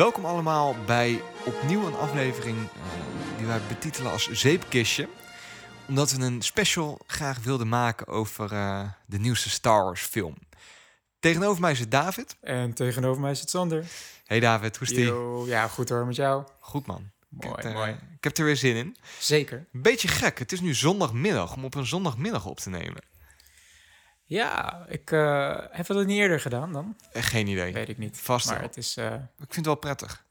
Welkom allemaal bij opnieuw een aflevering eh, die wij betitelen als Zeepkistje. Omdat we een special graag wilden maken over eh, de nieuwste Star Wars film. Tegenover mij zit David. En tegenover mij zit Sander. Hey David, hoe is die? Yo, ja, goed hoor, met jou. Goed man. Mooi, ik, heb, er- mooi. ik heb er weer zin in. Zeker. Beetje gek, het is nu zondagmiddag om op een zondagmiddag op te nemen. Ja, ik eh, heb dat niet eerder gedaan dan? Eh, geen idee. Weet ik niet. Vast maar wel. het is, eh, Ik vind het wel prettig.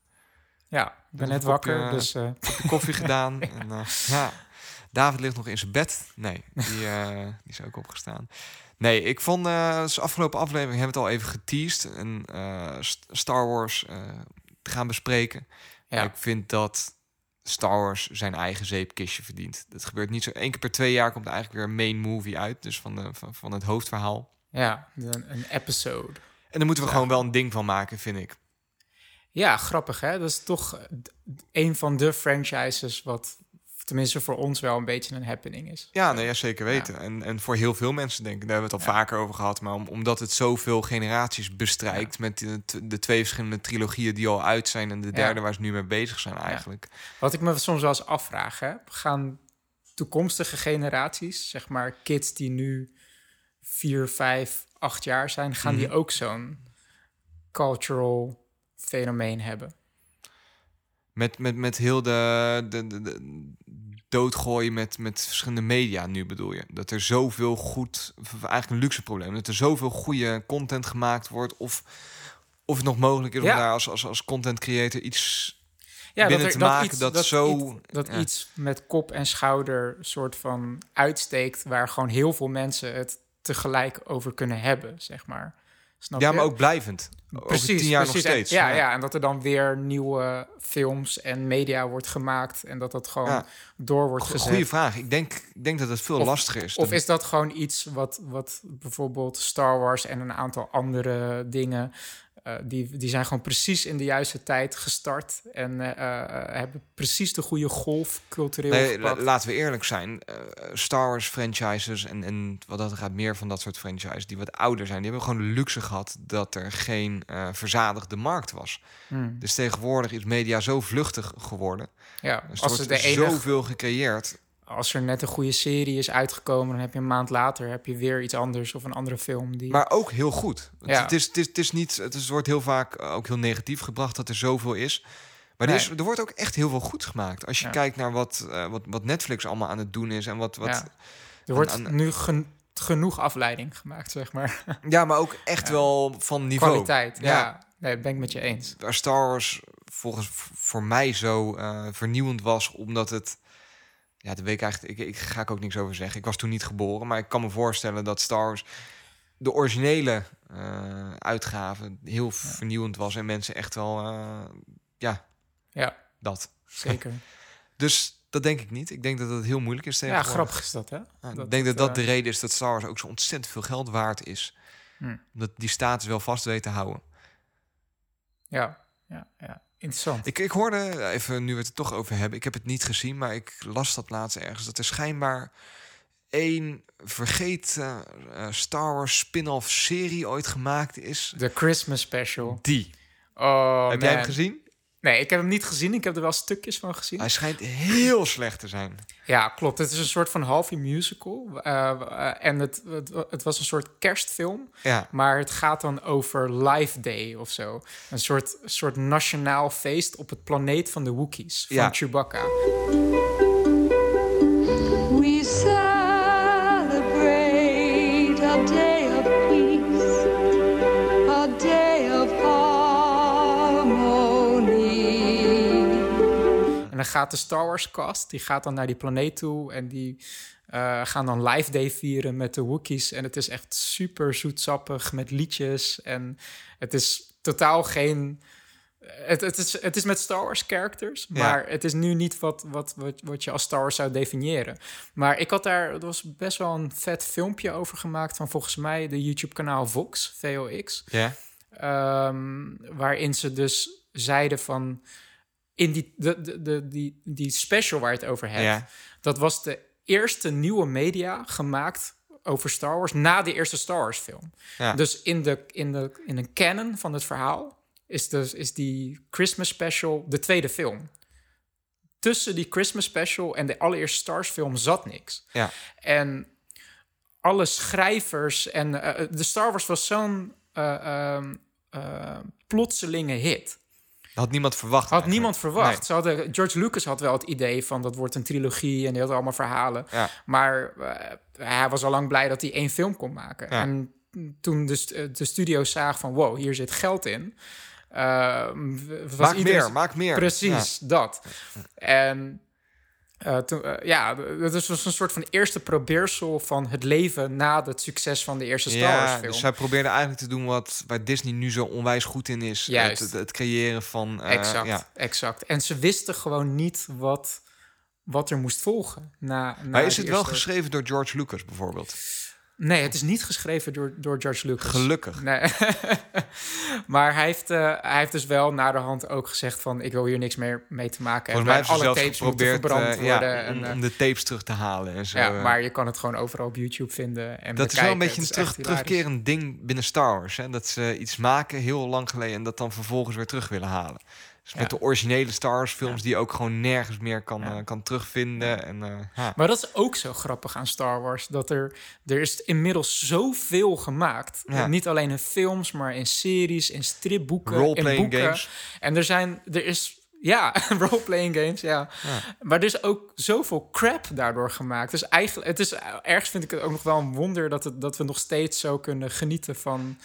ja, ik ben net kopje, wakker, dus Kopje koffie gedaan. En, eh, ja. David ligt nog in zijn bed. Nee, die, die is ook opgestaan. Nee, ik vond... dus afgelopen aflevering hebben we het al even geteased. En St- Star Wars te gaan bespreken. ja. Ik vind dat Star Wars zijn eigen zeepkistje verdient. Dat gebeurt niet zo... Eén keer per twee jaar komt er eigenlijk weer een main movie uit. Dus van, de, van, van het hoofdverhaal. ja, een, een episode. En daar moeten we Ja. gewoon wel een ding van maken, vind ik. Ja, grappig hè. Dat is toch eh, een van de franchises wat tenminste voor ons wel een beetje een happening is. Ja, nee, ja, zeker weten. En, en voor heel veel mensen denk ik, daar hebben we het al Ja. vaker over gehad, maar om, omdat het zoveel generaties bestrijkt met de, de twee verschillende trilogieën die al uit zijn en de derde waar ze nu mee bezig zijn eigenlijk. Wat ik me soms wel eens afvraag, hè, gaan toekomstige generaties, zeg maar kids die nu vier, vijf, acht jaar zijn, gaan die Mhm. ook zo'n cultural fenomeen hebben? Met, met, met heel de, de, de doodgooien met, met verschillende media nu bedoel je. Dat er zoveel goed, eigenlijk een luxe probleem, dat er zoveel goede content gemaakt wordt of, of het nog mogelijk is Ja. om daar als, als, als content creator iets Ja, binnen te maken dat zo- iets, dat ja. iets met kop en schouder soort van uitsteekt, waar gewoon heel veel mensen het tegelijk over kunnen hebben, zeg maar. Snap Ja, je? maar ook blijvend. Over tien jaar nog precies. En- steeds. Ja, ja. en dat er dan weer nieuwe films en media wordt gemaakt en dat dat gewoon Ja. door wordt gezet. Goeie vraag. Ik denk, ik denk dat het veel Of- lastiger is. Of is dat gewoon iets wat, wat bijvoorbeeld Star Wars en een aantal andere dingen, eh, die, die zijn gewoon precies in de juiste tijd gestart en eh, eh, hebben precies de goede golf cultureel Nee, la- laten we eerlijk zijn. Star Wars franchises en, en wat dat gaat meer van dat soort franchises die wat ouder zijn, die hebben gewoon de luxe gehad dat er geen verzadigde markt was. Hmm, Dus tegenwoordig is media zo vluchtig geworden. ja, Dus er als, er de enige, zoveel gecreëerd. Als er net een goede serie is uitgekomen, dan heb je een maand later heb je weer iets anders of een andere film. Die, Maar ook heel goed. Het, Ja. het, is, het, is, het is niet. Het is, wordt heel vaak eh, ook heel negatief gebracht dat er zoveel is. Maar er, is, er wordt ook echt heel veel goed gemaakt. Als je Ja. kijkt naar wat, eh, wat, wat Netflix allemaal aan het doen is en wat. wat Ja. er wordt aan- nu gen- genoeg afleiding gemaakt, zeg maar. Ja, maar ook echt wel van niveau. Kwaliteit, ja. Ja. Nee, dat ben ik met je eens. Waar Star Wars volgens voor mij zo eh, vernieuwend was, omdat het. Ja, de week eigenlijk. Ik, ik ga ik ook niks over zeggen. Ik was toen niet geboren, maar ik kan me voorstellen dat Star Wars de originele eh uitgave heel vernieuwend was en mensen echt wel. eh, ja, Ja, dat. zeker. Dus dat denk ik niet. Ik denk dat het heel moeilijk is ja, grappig is dat, hè? Ja, Dat ik denk dat het, dat eh, de reden is dat Star Wars ook zo ontzettend veel geld waard is. Hm. Omdat die status wel vast weet te houden. Ja, ja, ja. Interessant. Ik, ik hoorde, even nu we het er toch over hebben, ik heb het niet gezien, maar ik las dat laatst ergens, dat er schijnbaar één vergeten eh, Star Wars spin-off serie ooit gemaakt is. De Christmas special. Die. Oh, heb jij hem gezien? Nee, ik heb hem niet gezien. Ik heb er wel stukjes van gezien. Hij schijnt heel slecht te zijn. Ja, klopt. Het is een soort van halve musical. Eh, eh, en het, het, het was een soort kerstfilm. Ja, Maar het gaat dan over Life Day of zo. Een soort, soort nationaal feest op het planeet van de Wookiees. Van Ja. Chewbacca. Dan gaat de Star Wars cast, die gaat dan naar die planeet toe en die eh, gaan dan Life Day vieren met de Wookiees. En het is echt super zoetsappig met liedjes en het is totaal geen... Het, het, is, het is met Star Wars characters, Ja. maar het is nu niet wat, wat, wat, wat je als Star Wars zou definiëren. Maar ik had daar, er was best wel een vet filmpje over gemaakt van volgens mij de YouTube-kanaal Vox, VOX. ja. Ehm, waarin ze dus zeiden van... In die, de, de, de, die, die special waar je het over hebt... Ja. dat was de eerste nieuwe media gemaakt over Star Wars... na de eerste Star Wars film. Ja. Dus in, de, in, de, in een canon van het verhaal... is, dus, is die Christmas special de tweede film. Tussen die Christmas special en de allereerste Stars film zat niks. Ja. En alle schrijvers en eh, de Star Wars was zo'n eh, eh, plotselinge hit. Had niemand verwacht. Had eigenlijk. niemand verwacht. Nee. Ze hadden, George Lucas had wel het idee van dat wordt een trilogie en die had allemaal verhalen. Ja. Maar eh, hij was al lang blij dat hij één film kon maken. Ja. En toen de, eh, de studio zagen van wow, hier zit geld in. was Maak iedereen- meer, maak meer. Precies, dat. En eh, toen, eh, ja, dat is was een soort van eerste probeersel van het leven na het succes van de eerste Ja, Star Wars ja film. dus zij probeerde eigenlijk te doen wat waar Disney nu zo onwijs goed in is. Juist. Het, het, creëren van... eh, exact, ja. exact. En ze wisten gewoon niet wat, wat er moest volgen. Na, na Maar is het wel geschreven door George Lucas bijvoorbeeld? Nee, het is niet geschreven door, door George Lucas. Gelukkig. Nee. maar hij heeft, eh, hij heeft dus wel na de hand ook gezegd van... ik wil hier niks meer mee te maken Volgens mij Alle zelfs tapes geprobeerd verbrand eh, worden. ja, en, om, eh, om de tapes terug te halen. En zo, ja, maar je kan het gewoon overal op YouTube vinden. En dat is wel een beetje een terug, terugkerend ding binnen Star Wars. Hè? Dat ze iets maken heel lang geleden en dat dan vervolgens weer terug willen halen. Dus met Ja. de originele Star Wars films die je ook gewoon nergens meer kan, Ja. eh, kan terugvinden. En, eh. Maar dat is ook zo grappig aan Star Wars. Dat er, er is inmiddels zoveel gemaakt. Ja. Niet alleen in films, maar in series, in stripboeken, in Roleplaying boeken. games. En er zijn, er is, ja, roleplaying games, ja. Ja. Maar er is ook zoveel crap daardoor gemaakt. Dus eigenlijk, het is ergens vind ik het ook nog wel een wonder dat, het, dat we nog steeds zo kunnen genieten van,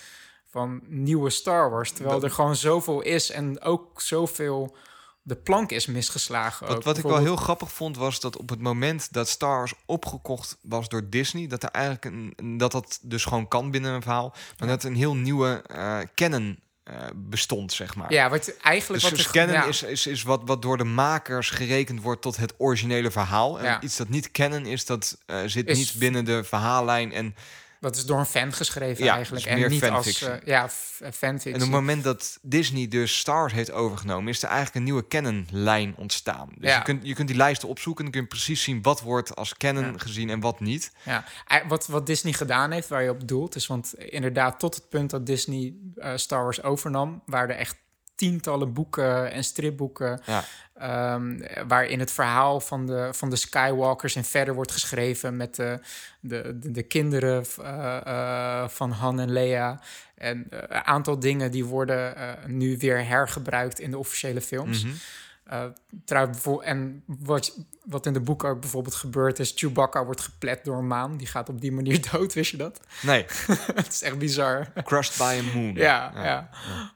van nieuwe Star Wars. Terwijl Dat- er gewoon zoveel is en ook zoveel de plank is misgeslagen. ook. Wat, wat ik wel heel grappig vond, was dat op het moment dat Star Wars opgekocht was door Disney, dat er eigenlijk een, dat dat dus gewoon kan binnen een verhaal, maar dat een heel nieuwe canon eh, bestond, zeg maar. Ja, wat eigenlijk Dus wat dus canon ja. is, is, is wat, wat door de makers gerekend wordt tot het originele verhaal. En Ja. iets dat niet canon is, dat eh, zit Is- niet binnen de verhaallijn. En, Dat is door een fan geschreven Ja, eigenlijk. dus en niet als eh, ja, f- fanfiction. en op het moment dat Disney dus Star Wars heeft overgenomen, is er eigenlijk een nieuwe canon-lijn ontstaan. Dus Ja. je, kunt, je kunt die lijsten opzoeken en dan kun je precies zien wat wordt als canon Ja. gezien en wat niet. Ja, ei- wat, wat Disney gedaan heeft, waar je op doelt, is want inderdaad tot het punt dat Disney eh, Star Wars overnam, waren er echt tientallen boeken en stripboeken Ja. ehm, waarin het verhaal van de, van de Skywalkers en verder wordt geschreven met de, de, de, de kinderen eh, eh, van Han en Leia. En eh, een aantal dingen die worden nu weer hergebruikt in de officiële films. Mhm. Eh, trouwens, en wat, wat in de boeken ook bijvoorbeeld gebeurt is... Chewbacca wordt geplet door een maan. Die gaat op die manier dood, wist je dat? Nee, Het is echt bizar. Crushed by a Moon. Ja, ja.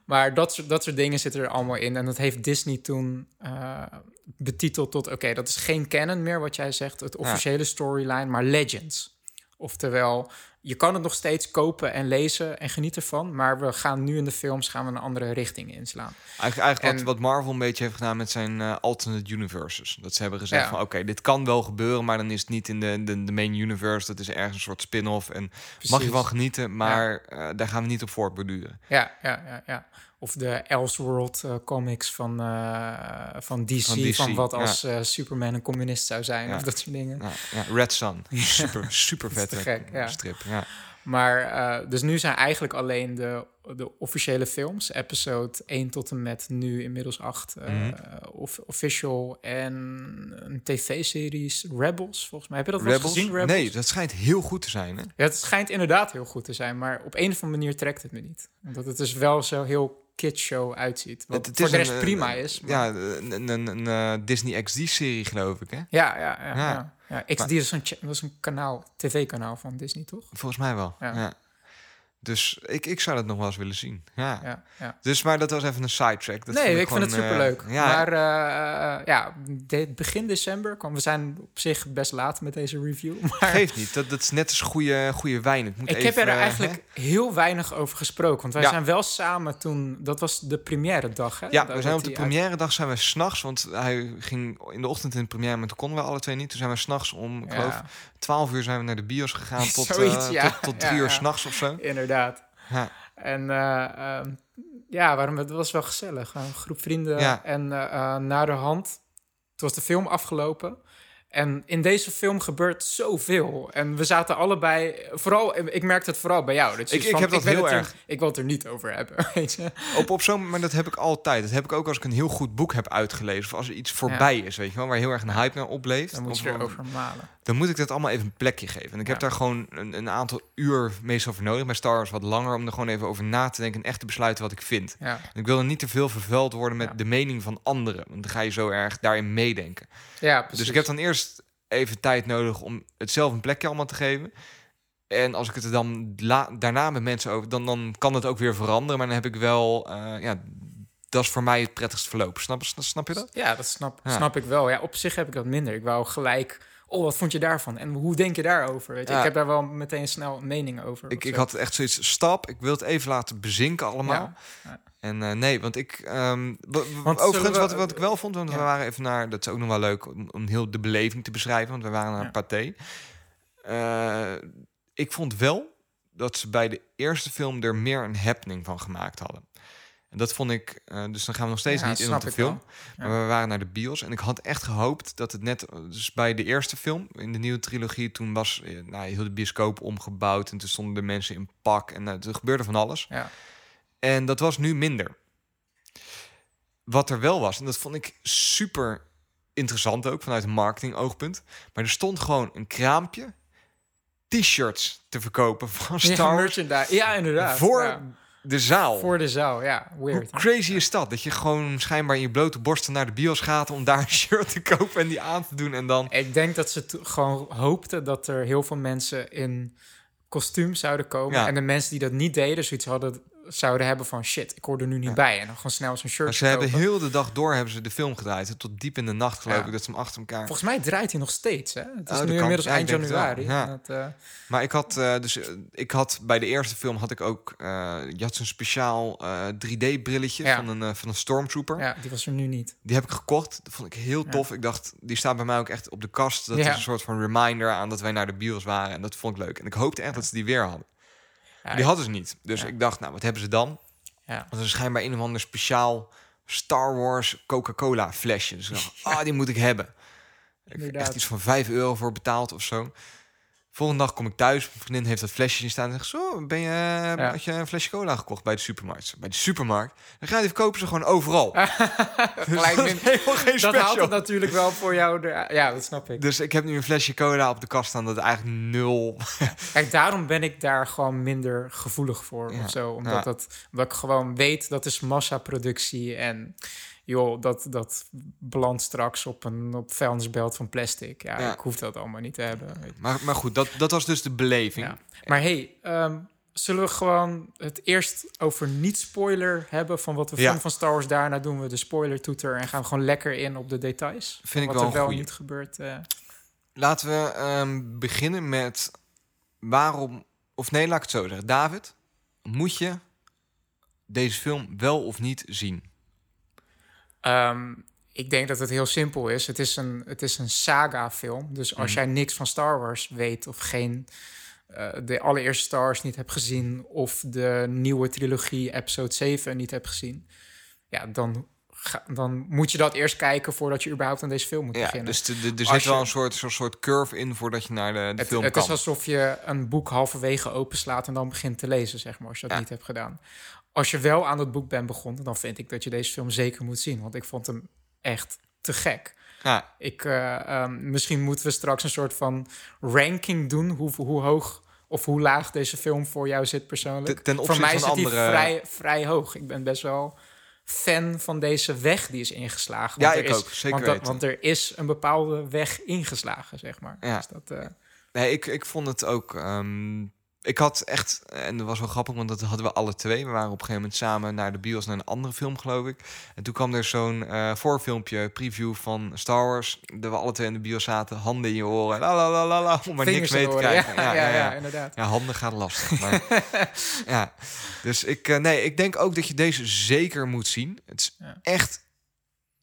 Maar dat soort, dat soort dingen zitten er allemaal in. En dat heeft Disney toen eh, betiteld tot... Oké, dat is geen canon meer, wat jij zegt. Het officiële storyline, maar Legends. Oftewel, je kan het nog steeds kopen en lezen en genieten ervan... maar we gaan nu in de films gaan we een andere richting inslaan. Eigenlijk, eigenlijk En- wat, wat Marvel een beetje heeft gedaan met zijn eh, alternate universes. Dat ze hebben gezegd Ja. van oké, dit kan wel gebeuren, maar dan is het niet in de, de, de main universe. Dat is ergens een soort spin-off. En mag je van genieten, maar eh, daar gaan we niet op voortborduren. Ja, ja, ja, ja. Of de Elseworld eh, comics van, eh, van, DC, Van wat ja. als eh, Superman een communist zou zijn Ja. of dat soort dingen. Ja, ja, Red Sun, super, super vette te gek, ja. strip. Ja. Maar dus nu zijn eigenlijk alleen de, de officiële films, episode 1 tot en met nu inmiddels 8, eh, Mhm. of, official en een tv-series, Rebels volgens mij. Heb je dat wel gezien, Rebels? Nee, dat schijnt heel goed te zijn. Hè? Ja, het schijnt inderdaad heel goed te zijn, maar op een of andere manier trekt het me niet. Omdat het dus wel zo heel kidshow uitziet. Wat Het- het voor is de rest een, eh, prima is. maar- Ja, een, een, eh, Disney XD-serie geloof ik, hè? Ja, ja, ja. Ja. ja. ja. XD Maar- is een, is een kanaal, tv-kanaal van Disney, toch? Volgens mij wel. Ja. Dus ik, ik zou dat nog wel eens willen zien. Ja. Ja, ja. Dus, maar dat was even een sidetrack. Dat nee, vond ik vind het gewoon, eh, superleuk. ja, maar eh, eh, ja, de- begin december kwam... We zijn op zich best laat met deze review. Maar Geeft niet. Dat, dat is net als goede, goede wijn. Het moet ik even, heb er eigenlijk heel weinig over gesproken. Want wij zijn wel samen toen... Dat was de première dag, hè? Ja, Dat- we zijn op de uit- première dag zijn we s'nachts, want hij ging in de ochtend in de première, maar toen konden we alle twee niet. Toen zijn we s'nachts om, ik geloof, Ja, 12 uur zijn we naar de bios gegaan tot, Zoiets, tot, tot drie uur s'nachts of zo. inderdaad. Ja. En eh, ehm, ja, waarom, het was wel gezellig. Een groep vrienden. Ja. En eh, eh, na de hand, toen was de film afgelopen. En in deze film gebeurt zoveel. En we zaten allebei, vooral, ik merkte het vooral bij jou. Dat je Ik- ik heb dat heel het er- erg. ik wil het er niet over hebben, weet je. Op, op zo'n maar dat heb ik altijd. Dat heb ik ook als ik een heel goed boek heb uitgelezen. Of als er iets voorbij is, weet je wel. Waar heel erg een hype naar opleeft. Dan moet je erover malen. dan moet ik dat allemaal even een plekje geven. En ik heb daar gewoon een, een aantal uur meestal voor nodig. Bij Star Wars wat langer om er gewoon even over na te denken en echt te besluiten wat ik vind. Ja, En ik wil er niet te veel vervuild worden met de mening van anderen. Want dan ga je zo erg daarin meedenken. ja precies. Dus ik heb dan eerst even tijd nodig om het zelf een plekje allemaal te geven. En als ik het er dan daarna met mensen over, dan, dan kan het ook weer veranderen. Maar dan heb ik wel, eh, ja, dat is voor mij het prettigst verlopen. Snap, snap je dat? Ja, dat snap, Ja. snap ik wel. Ja, op zich heb ik dat minder. Ik wou gelijk... Oh, wat vond je daarvan? En hoe denk je daarover? Weet je? Ja. Ik heb daar wel meteen snel een mening over. Ik, ik had echt zoiets, stap, ik wil het even laten bezinken allemaal. Ja. En eh, nee, want ik... Want overigens, we- wat, wat ik wel vond, want we waren even naar... Dat is ook nog wel leuk om, om heel de beleving te beschrijven. Want we waren naar. Pathé. Eh, ik vond wel dat ze bij de eerste film er meer een happening van gemaakt hadden. En dat vond ik... eh, dus dan gaan we nog steeds Ja, niet in op de film. Maar we waren naar de bios en ik had echt gehoopt dat het net... Dus bij de eerste film, in de nieuwe trilogie... toen was eh, nou, heel de bioscoop omgebouwd... en toen stonden de mensen in pak en eh, er gebeurde van alles. Ja. En dat was nu minder. Wat er wel was, en dat vond ik super interessant ook... vanuit een marketing oogpunt... maar er stond gewoon een kraampje... t-shirts te verkopen van Ja, Star Wars... merchandise. Ja, inderdaad. Voor Ja. De zaal. Voor de zaal, ja. Weird. crazy is dat? Dat je gewoon schijnbaar in je blote borsten naar de bios gaat om daar een shirt te kopen en die aan te doen en dan. Ik denk dat ze gewoon hoopten dat er heel veel mensen in kostuum zouden komen. Ja. En de mensen die dat niet deden, zoiets hadden, zouden hebben van shit, ik hoor er nu niet Ja. bij. En dan gewoon snel zo'n shirt Maar ze hebben heel de dag door hebben ze de film gedraaid. Tot diep in de nacht geloof Ja. ik dat ze hem achter elkaar. Volgens mij draait hij nog steeds, hè? Het is Oh, nu kan. inmiddels ik eind januari. Dat, eh, Maar ik had eh, dus eh, ik had bij de eerste film had ik ook je had zo'n speciaal eh, 3D brilletje van een van een stormtrooper. ja, die was er nu niet. Die heb ik gekocht. Dat vond ik heel tof. Ik dacht die staat bij mij ook echt op de kast. Dat is een soort van reminder aan dat wij naar de bios waren en dat vond ik leuk. En ik hoopte echt dat ze die weer hadden. Die hadden ze niet. Dus ik dacht, nou wat hebben ze dan? ja. Dat is schijnbaar een of ander speciaal Star Wars Coca-Cola flesje. Dus ik dacht, ah, die moet ik hebben. Ik heb echt iets van 5 euro voor betaald of zo. Volgende dag kom ik thuis. Mijn vriendin heeft dat flesje zien staan. En zegt, zo, ben je, had je een flesje cola gekocht bij de supermarkt? Bij de supermarkt. Dan gaan die verkopen ze gewoon overal. Gelijk dat min- haalt het natuurlijk wel voor jou. Ja, dat snap ik. Dus ik heb nu een flesje cola op de kast staan dat eigenlijk nul... Kijk, daarom ben ik daar gewoon minder gevoelig voor Ja. of zo. Omdat, Ja. dat, omdat ik gewoon weet dat is massaproductie. En joh, dat, dat belandt straks op een op vuilnisbelt van plastic. Ja, Ja. ik hoef dat allemaal niet te hebben. Maar, maar goed, dat, dat was dus de beleving. Ja. Maar hey, ehm, zullen we gewoon het eerst over niet-spoiler hebben van wat we Ja. van Star Wars? Daarna doen we de spoiler-toeter en gaan we gewoon lekker in op de details. Vind ik wat wel er wel goeie. niet gebeurt. eh. Laten we ehm, beginnen met waarom... Of nee, laat ik het zo zeggen. David, moet je deze film wel of niet zien? Ehm, ik denk dat het heel simpel is. Het is een, het is een saga-film. Dus als Mhm. jij niks van Star Wars weet of geen... eh, de allereerste Star Wars niet hebt gezien... of de nieuwe trilogie episode 7 niet hebt gezien... ja, dan, ga, dan moet je dat eerst kijken... voordat je überhaupt aan deze film moet Ja, beginnen. dus de, de- er zit je- wel een soort, zo'n soort curve in voordat je naar de, de het film het kan. is alsof je een boek halverwege openslaat... en dan begint te lezen, zeg maar, als je dat Ja. niet hebt gedaan. Als je wel aan het boek bent begonnen... dan vind ik dat je deze film zeker moet zien. Want ik vond hem echt te gek. Ja, Ik, eh, ehm, misschien moeten we straks een soort van ranking doen. Hoe, hoe hoog of hoe laag deze film voor jou zit persoonlijk. Ten- ten voor mij van zit andere- die vrij, vrij hoog. Ik ben best wel fan van deze weg die is ingeslagen. Ja, er ik is, ook, zeker want, dat- want er is een bepaalde weg ingeslagen, zeg maar. Ja. Dus dat, eh, nee, ik, ik vond het ook... ehm, ik had echt... En dat was wel grappig, want dat hadden we alle twee. We waren op een gegeven moment samen naar de bios naar een andere film, geloof ik. En toen kwam er zo'n eh, voorfilmpje, preview van Star Wars. Dat we alle twee in de bios zaten, handen in je oren. La la la la la, om maar niks vingers mee te krijgen. Ja, ja, ja, inderdaad. Ja, handen gaat lastig. Maar, ja. Dus ik, eh, nee, ik denk ook dat je deze zeker moet zien. Het is echt,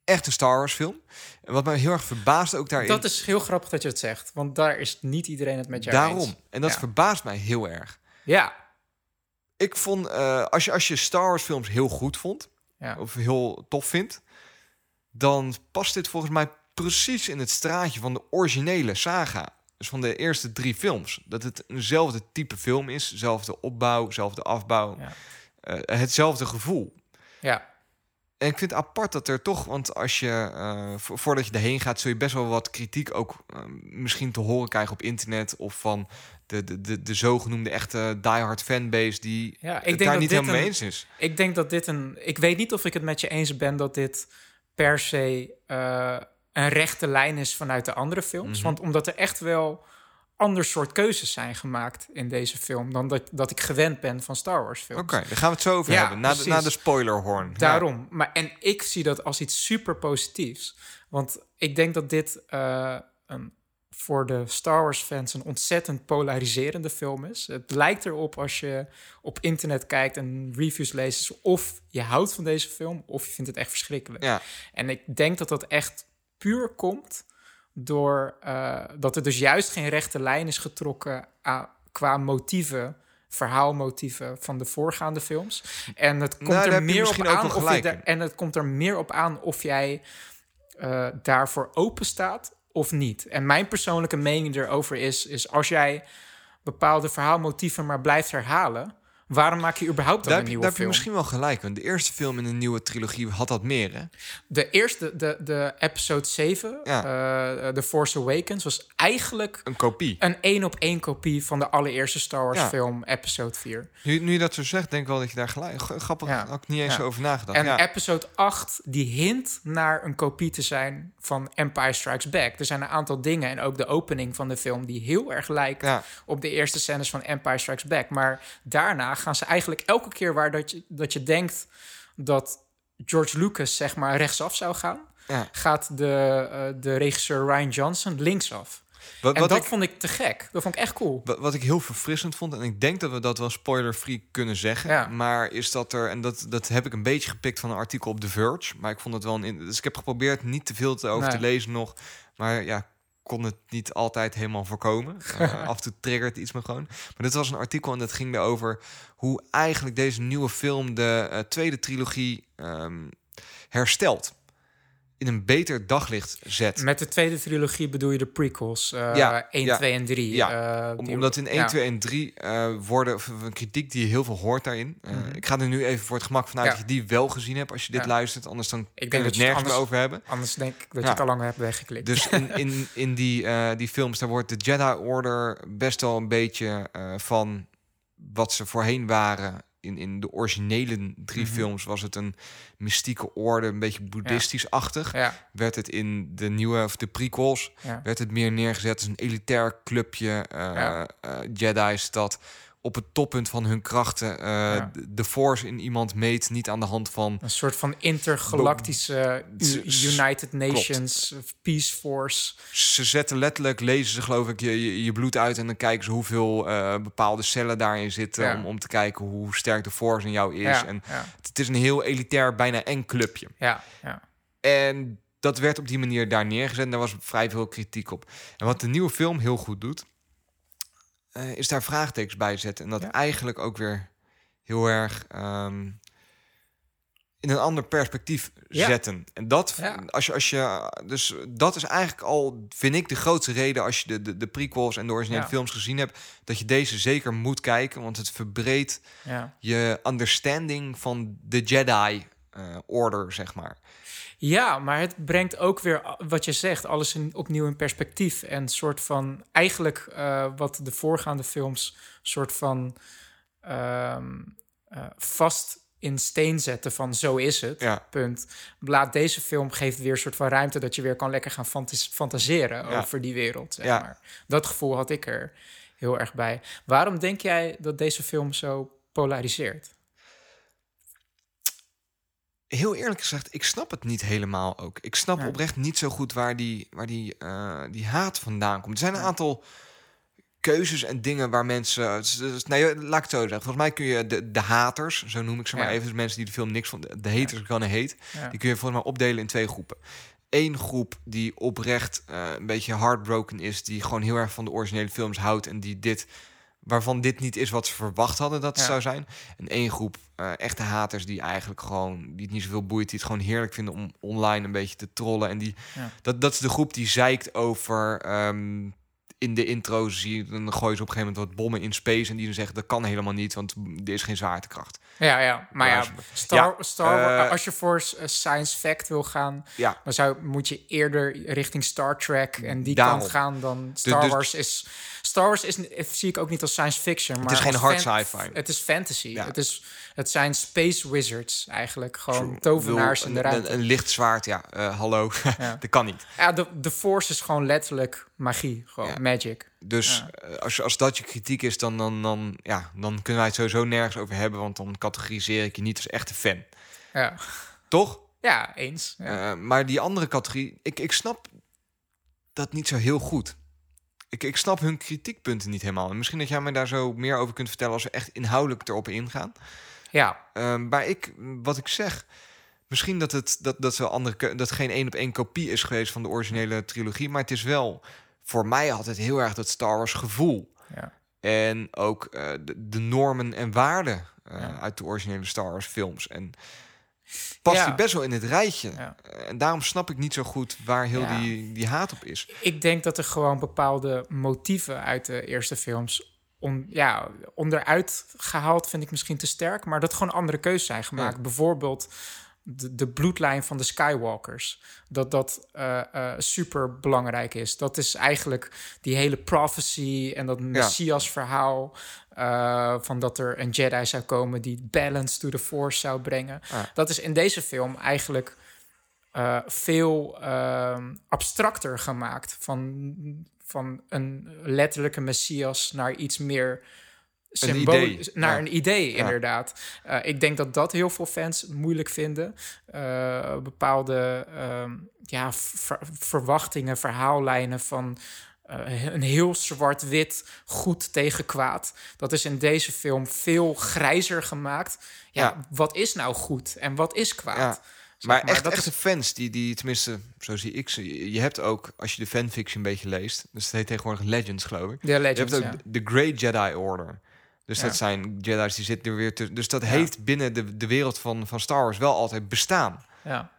echt een Star Wars film. En wat mij heel erg verbaast ook daarin. Dat is heel grappig dat je het zegt. Want daar is niet iedereen het met jou daarom. eens. En dat Ja. verbaast mij heel erg. Ja. Ik vond, eh, als, je, als je Star Wars films heel goed vond, Ja. of heel tof vindt, dan past dit volgens mij precies in het straatje van de originele saga. Dus van de eerste drie films. Dat het eenzelfde type film is. Zelfde opbouw, zelfde afbouw. Ja. eh, hetzelfde gevoel. Ja, En ik vind het apart dat er toch, want als je vo- voordat je erheen gaat, zul je best wel wat kritiek ook eh, misschien te horen krijgen op internet of van de, de, de, de zogenoemde echte diehard fanbase die ja ik denk daar dat niet dit helemaal mee eens is. Ik denk dat dit een. Ik weet niet of ik het met je eens ben dat dit per se eh, een rechte lijn is vanuit de andere films. Mhm. Want omdat er echt wel ander soort keuzes zijn gemaakt in deze film dan dat, dat ik gewend ben van Star Wars films. Oké, daar gaan we het zo over Ja, hebben. Na de, na de spoilerhorn. Ja. Daarom. Maar, en ik zie dat als iets super positiefs. Want ik denk dat dit eh, een, voor de Star Wars fans een ontzettend polariserende film is. Het lijkt erop als je op internet kijkt en reviews leest... of je houdt van deze film of je vindt het echt verschrikkelijk. Ja, En ik denk dat dat echt puur komt door eh, dat er dus juist geen rechte lijn is getrokken aan, qua motieven, verhaalmotieven van de voorgaande films. En het komt Nou, er meer op aan of je daar- en het komt er meer op aan of jij eh, daarvoor open staat of niet. En mijn persoonlijke mening erover is, is als jij bepaalde verhaalmotieven maar blijft herhalen, waarom maak je überhaupt dan daar een heb, je, nieuwe daar heb je film? misschien wel gelijk. Want de eerste film in de nieuwe trilogie had dat meer, hè? De eerste, de, de episode 7, Ja. eh, The Force Awakens, was eigenlijk Een kopie. een één op één kopie van de allereerste Star Wars Ja. film, episode 4. Nu, nu je dat zo zegt, denk ik wel dat je daar gelijk... Grappig, Ja. had ik niet eens over nagedacht. En episode 8, die hint naar een kopie te zijn van Empire Strikes Back. Er zijn een aantal dingen en ook de opening van de film die heel erg lijkt ja. op de eerste scènes van Empire Strikes Back. Maar daarna gaan ze eigenlijk elke keer waar dat je, dat je denkt dat George Lucas zeg maar rechtsaf zou gaan, Ja. gaat de, eh, de regisseur Ryan Johnson linksaf. Wat, En wat dat ik, vond ik te gek. Dat vond ik echt cool. Wat, wat ik heel verfrissend vond, en ik denk dat we dat wel spoiler-free kunnen zeggen, Ja. maar is dat er, en dat, dat heb ik een beetje gepikt van een artikel op The Verge, maar ik vond het wel een. in- Dus ik heb geprobeerd niet te veel te over Nee. te lezen nog, maar ja, kon het niet altijd helemaal voorkomen. Eh, af en toe triggert iets me gewoon. Maar dit was een artikel en dat ging erover hoe eigenlijk deze nieuwe film de eh, tweede trilogie ehm, herstelt. In een beter daglicht zet. Met de tweede trilogie bedoel je de prequels. eh Ja, 1, ja. 2 en 3. Ja, eh, Om- omdat in 1, ja. 2 en 3 eh, worden of een kritiek die je heel veel hoort daarin. Mhm. Ik ga er nu even voor het gemak vanuit dat je die wel gezien hebt als je dit luistert. Anders dan denk kunnen we dat het nergens meer over hebben. Anders denk ik dat je het al lang hebt weggeklikt. Dus in, in, in die, die films, daar wordt de Jedi Order best wel een beetje van wat ze voorheen waren. In, in de originele drie Mhm. films was het een mystieke orde, een beetje boeddhistisch-achtig. ja, Werd het in de nieuwe, of de prequels, ja. werd het meer neergezet als een elitair clubje uh, Ja. Jedi's dat op het toppunt van hun krachten eh, Ja. de, Force in iemand meet, niet aan de hand van Een soort van intergalactische S- United Nations of Peace Force. ze zetten letterlijk, lezen ze geloof ik je, je, je bloed uit en dan kijken ze hoeveel eh, bepaalde cellen daarin zitten Ja. om, om te kijken hoe sterk de Force in jou is. Ja, En het, het is een heel elitair, bijna eng clubje. ja, ja. En dat werd op die manier daar neergezet. En daar was vrij veel kritiek op. En wat de nieuwe film heel goed doet, eh, is daar vraagtekens bij zetten. En dat Ja. eigenlijk ook weer heel erg ehm, in een ander perspectief Ja. zetten. En dat, Ja. als je, als je, dus dat is eigenlijk al, vind ik, de grootste reden als je de, de, de prequels en de originele Ja. films gezien hebt, dat je deze zeker moet kijken, want het verbreedt je understanding van de Jedi eh, order, zeg maar. Ja, maar het brengt ook weer wat je zegt, alles in, opnieuw in perspectief. En soort van eigenlijk eh, wat de voorgaande films soort van ehm, eh, vast in steen zetten van zo is het. Ja. Punt. Laat deze film geeft weer een soort van ruimte dat je weer kan lekker gaan fantas- fantaseren Ja. over die wereld. Zeg Ja. maar. Dat gevoel had ik er heel erg bij. Waarom denk jij dat deze film zo polariseert? Heel eerlijk gezegd, ik snap het niet helemaal ook. Ik snap Ja. oprecht niet zo goed waar die, waar die, eh, die haat vandaan komt. Er zijn een Ja. aantal keuzes en dingen waar mensen... dus- Nee, laat ik het zo zeggen. Volgens mij kun je de, de haters, zo noem ik ze maar Ja. even... dus mensen die de film niks van... De haters kan een hate. Ja. Die kun je volgens mij opdelen in twee groepen. Eén groep die oprecht eh, een beetje heartbroken is... die gewoon heel erg van de originele films houdt... en die dit waarvan dit niet is wat ze verwacht hadden dat het Ja. zou zijn. En één groep eh, echte haters die eigenlijk gewoon, die het niet zoveel boeit, die het gewoon heerlijk vinden om online een beetje te trollen. En die, Ja. dat, dat is de groep die zeikt over. ehm, in de intro zie je, dan gooien ze op een gegeven moment wat bommen in space. En die dan zeggen dat kan helemaal niet, want er is geen zwaartekracht. Ja, ja. Maar ja, Ja, Star, Star Wars- eh, als je voor eh, science fact wil gaan, Ja, dan zou, moet je eerder richting Star Trek en die Daarom. kant gaan dan Star dus- Wars is. Star Wars is, n- zie ik ook niet als science fiction, maar is geen hard sci-fi. Het is fantasy. Ja. Het, is, het zijn space wizards eigenlijk, gewoon tovenaars in de ruimte. Een, een licht zwaard, ja, eh, hallo, Ja. dat kan niet. Ja, de, de Force is gewoon letterlijk magie, gewoon Ja. magic. Dus eh, als, als dat je kritiek is, dan, dan, dan, ja, dan kunnen wij het sowieso nergens over hebben, want dan categoriseer ik je niet als echte fan. Ja, Toch? ja eens. Eh, maar die andere categorie, ik, ik snap dat niet zo heel goed. Ik, ik snap hun kritiekpunten niet helemaal. En misschien dat jij me daar zo meer over kunt vertellen als we echt inhoudelijk erop ingaan. ja, Eh, maar ik, wat ik zeg, misschien dat het dat, dat, wel andere, dat geen één op één kopie is geweest van de originele trilogie, maar het is wel voor mij altijd heel erg dat Star Wars gevoel. ja. En ook eh, de, de normen en waarden eh, Ja. uit de originele Star Wars films. En past Ja. die best wel in het rijtje. Ja. Eh, En daarom snap ik niet zo goed waar heel Ja. die, die haat op is. Ik denk dat er gewoon bepaalde motieven uit de eerste films on, ja, onderuit gehaald vind ik misschien te sterk, maar dat gewoon andere keuzes zijn gemaakt. Bijvoorbeeld de, de bloedlijn van de Skywalkers. Dat dat eh, eh, super belangrijk is. Dat is eigenlijk die hele prophecy en dat Messias-verhaal. eh, van dat er een Jedi zou komen die balance to the Force zou brengen. Dat is in deze film eigenlijk veel ehm, abstracter gemaakt. Van, van een letterlijke messias naar iets meer idee, Naar ja. een idee, inderdaad. Eh, ik denk dat dat heel veel fans moeilijk vinden. Eh, bepaalde ehm, ja, ver- verwachtingen, verhaallijnen van. eh, een heel zwart-wit goed tegen kwaad. Dat is in deze film veel grijzer gemaakt. Ja, Ja. wat is nou goed en wat is kwaad? Ja. Maar, echt, dat echte is- fans, die, die tenminste, zo zie ik ze. Je hebt ook, als je de fanfiction een beetje leest, dus het heet tegenwoordig Legends, geloof ik. Je hebt ook ja. de Great Jedi Order. Dus Ja. dat zijn Jedi's die zitten er weer tussen. Dus dat Ja. heeft binnen de, de wereld van, van Star Wars wel altijd bestaan. ja.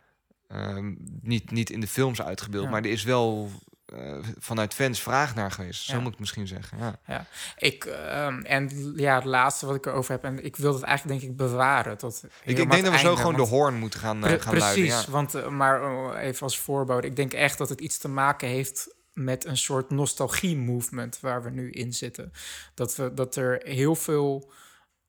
Ehm, niet, niet in de films uitgebeeld, Ja. maar er is wel eh, vanuit fans vraag naar geweest. Zo Ja. moet ik het misschien zeggen. Ja. Ik, ehm, en ja, het laatste wat ik erover heb, en ik wil het eigenlijk denk ik bewaren tot Ik, ik denk dat we zo gewoon want- de hoorn moeten gaan, eh, Pre- gaan luiden. Precies, Ja. want, eh, maar eh, even als voorbode, ik denk echt dat het iets te maken heeft met een soort nostalgie-movement waar we nu in zitten. Dat, we, dat er heel veel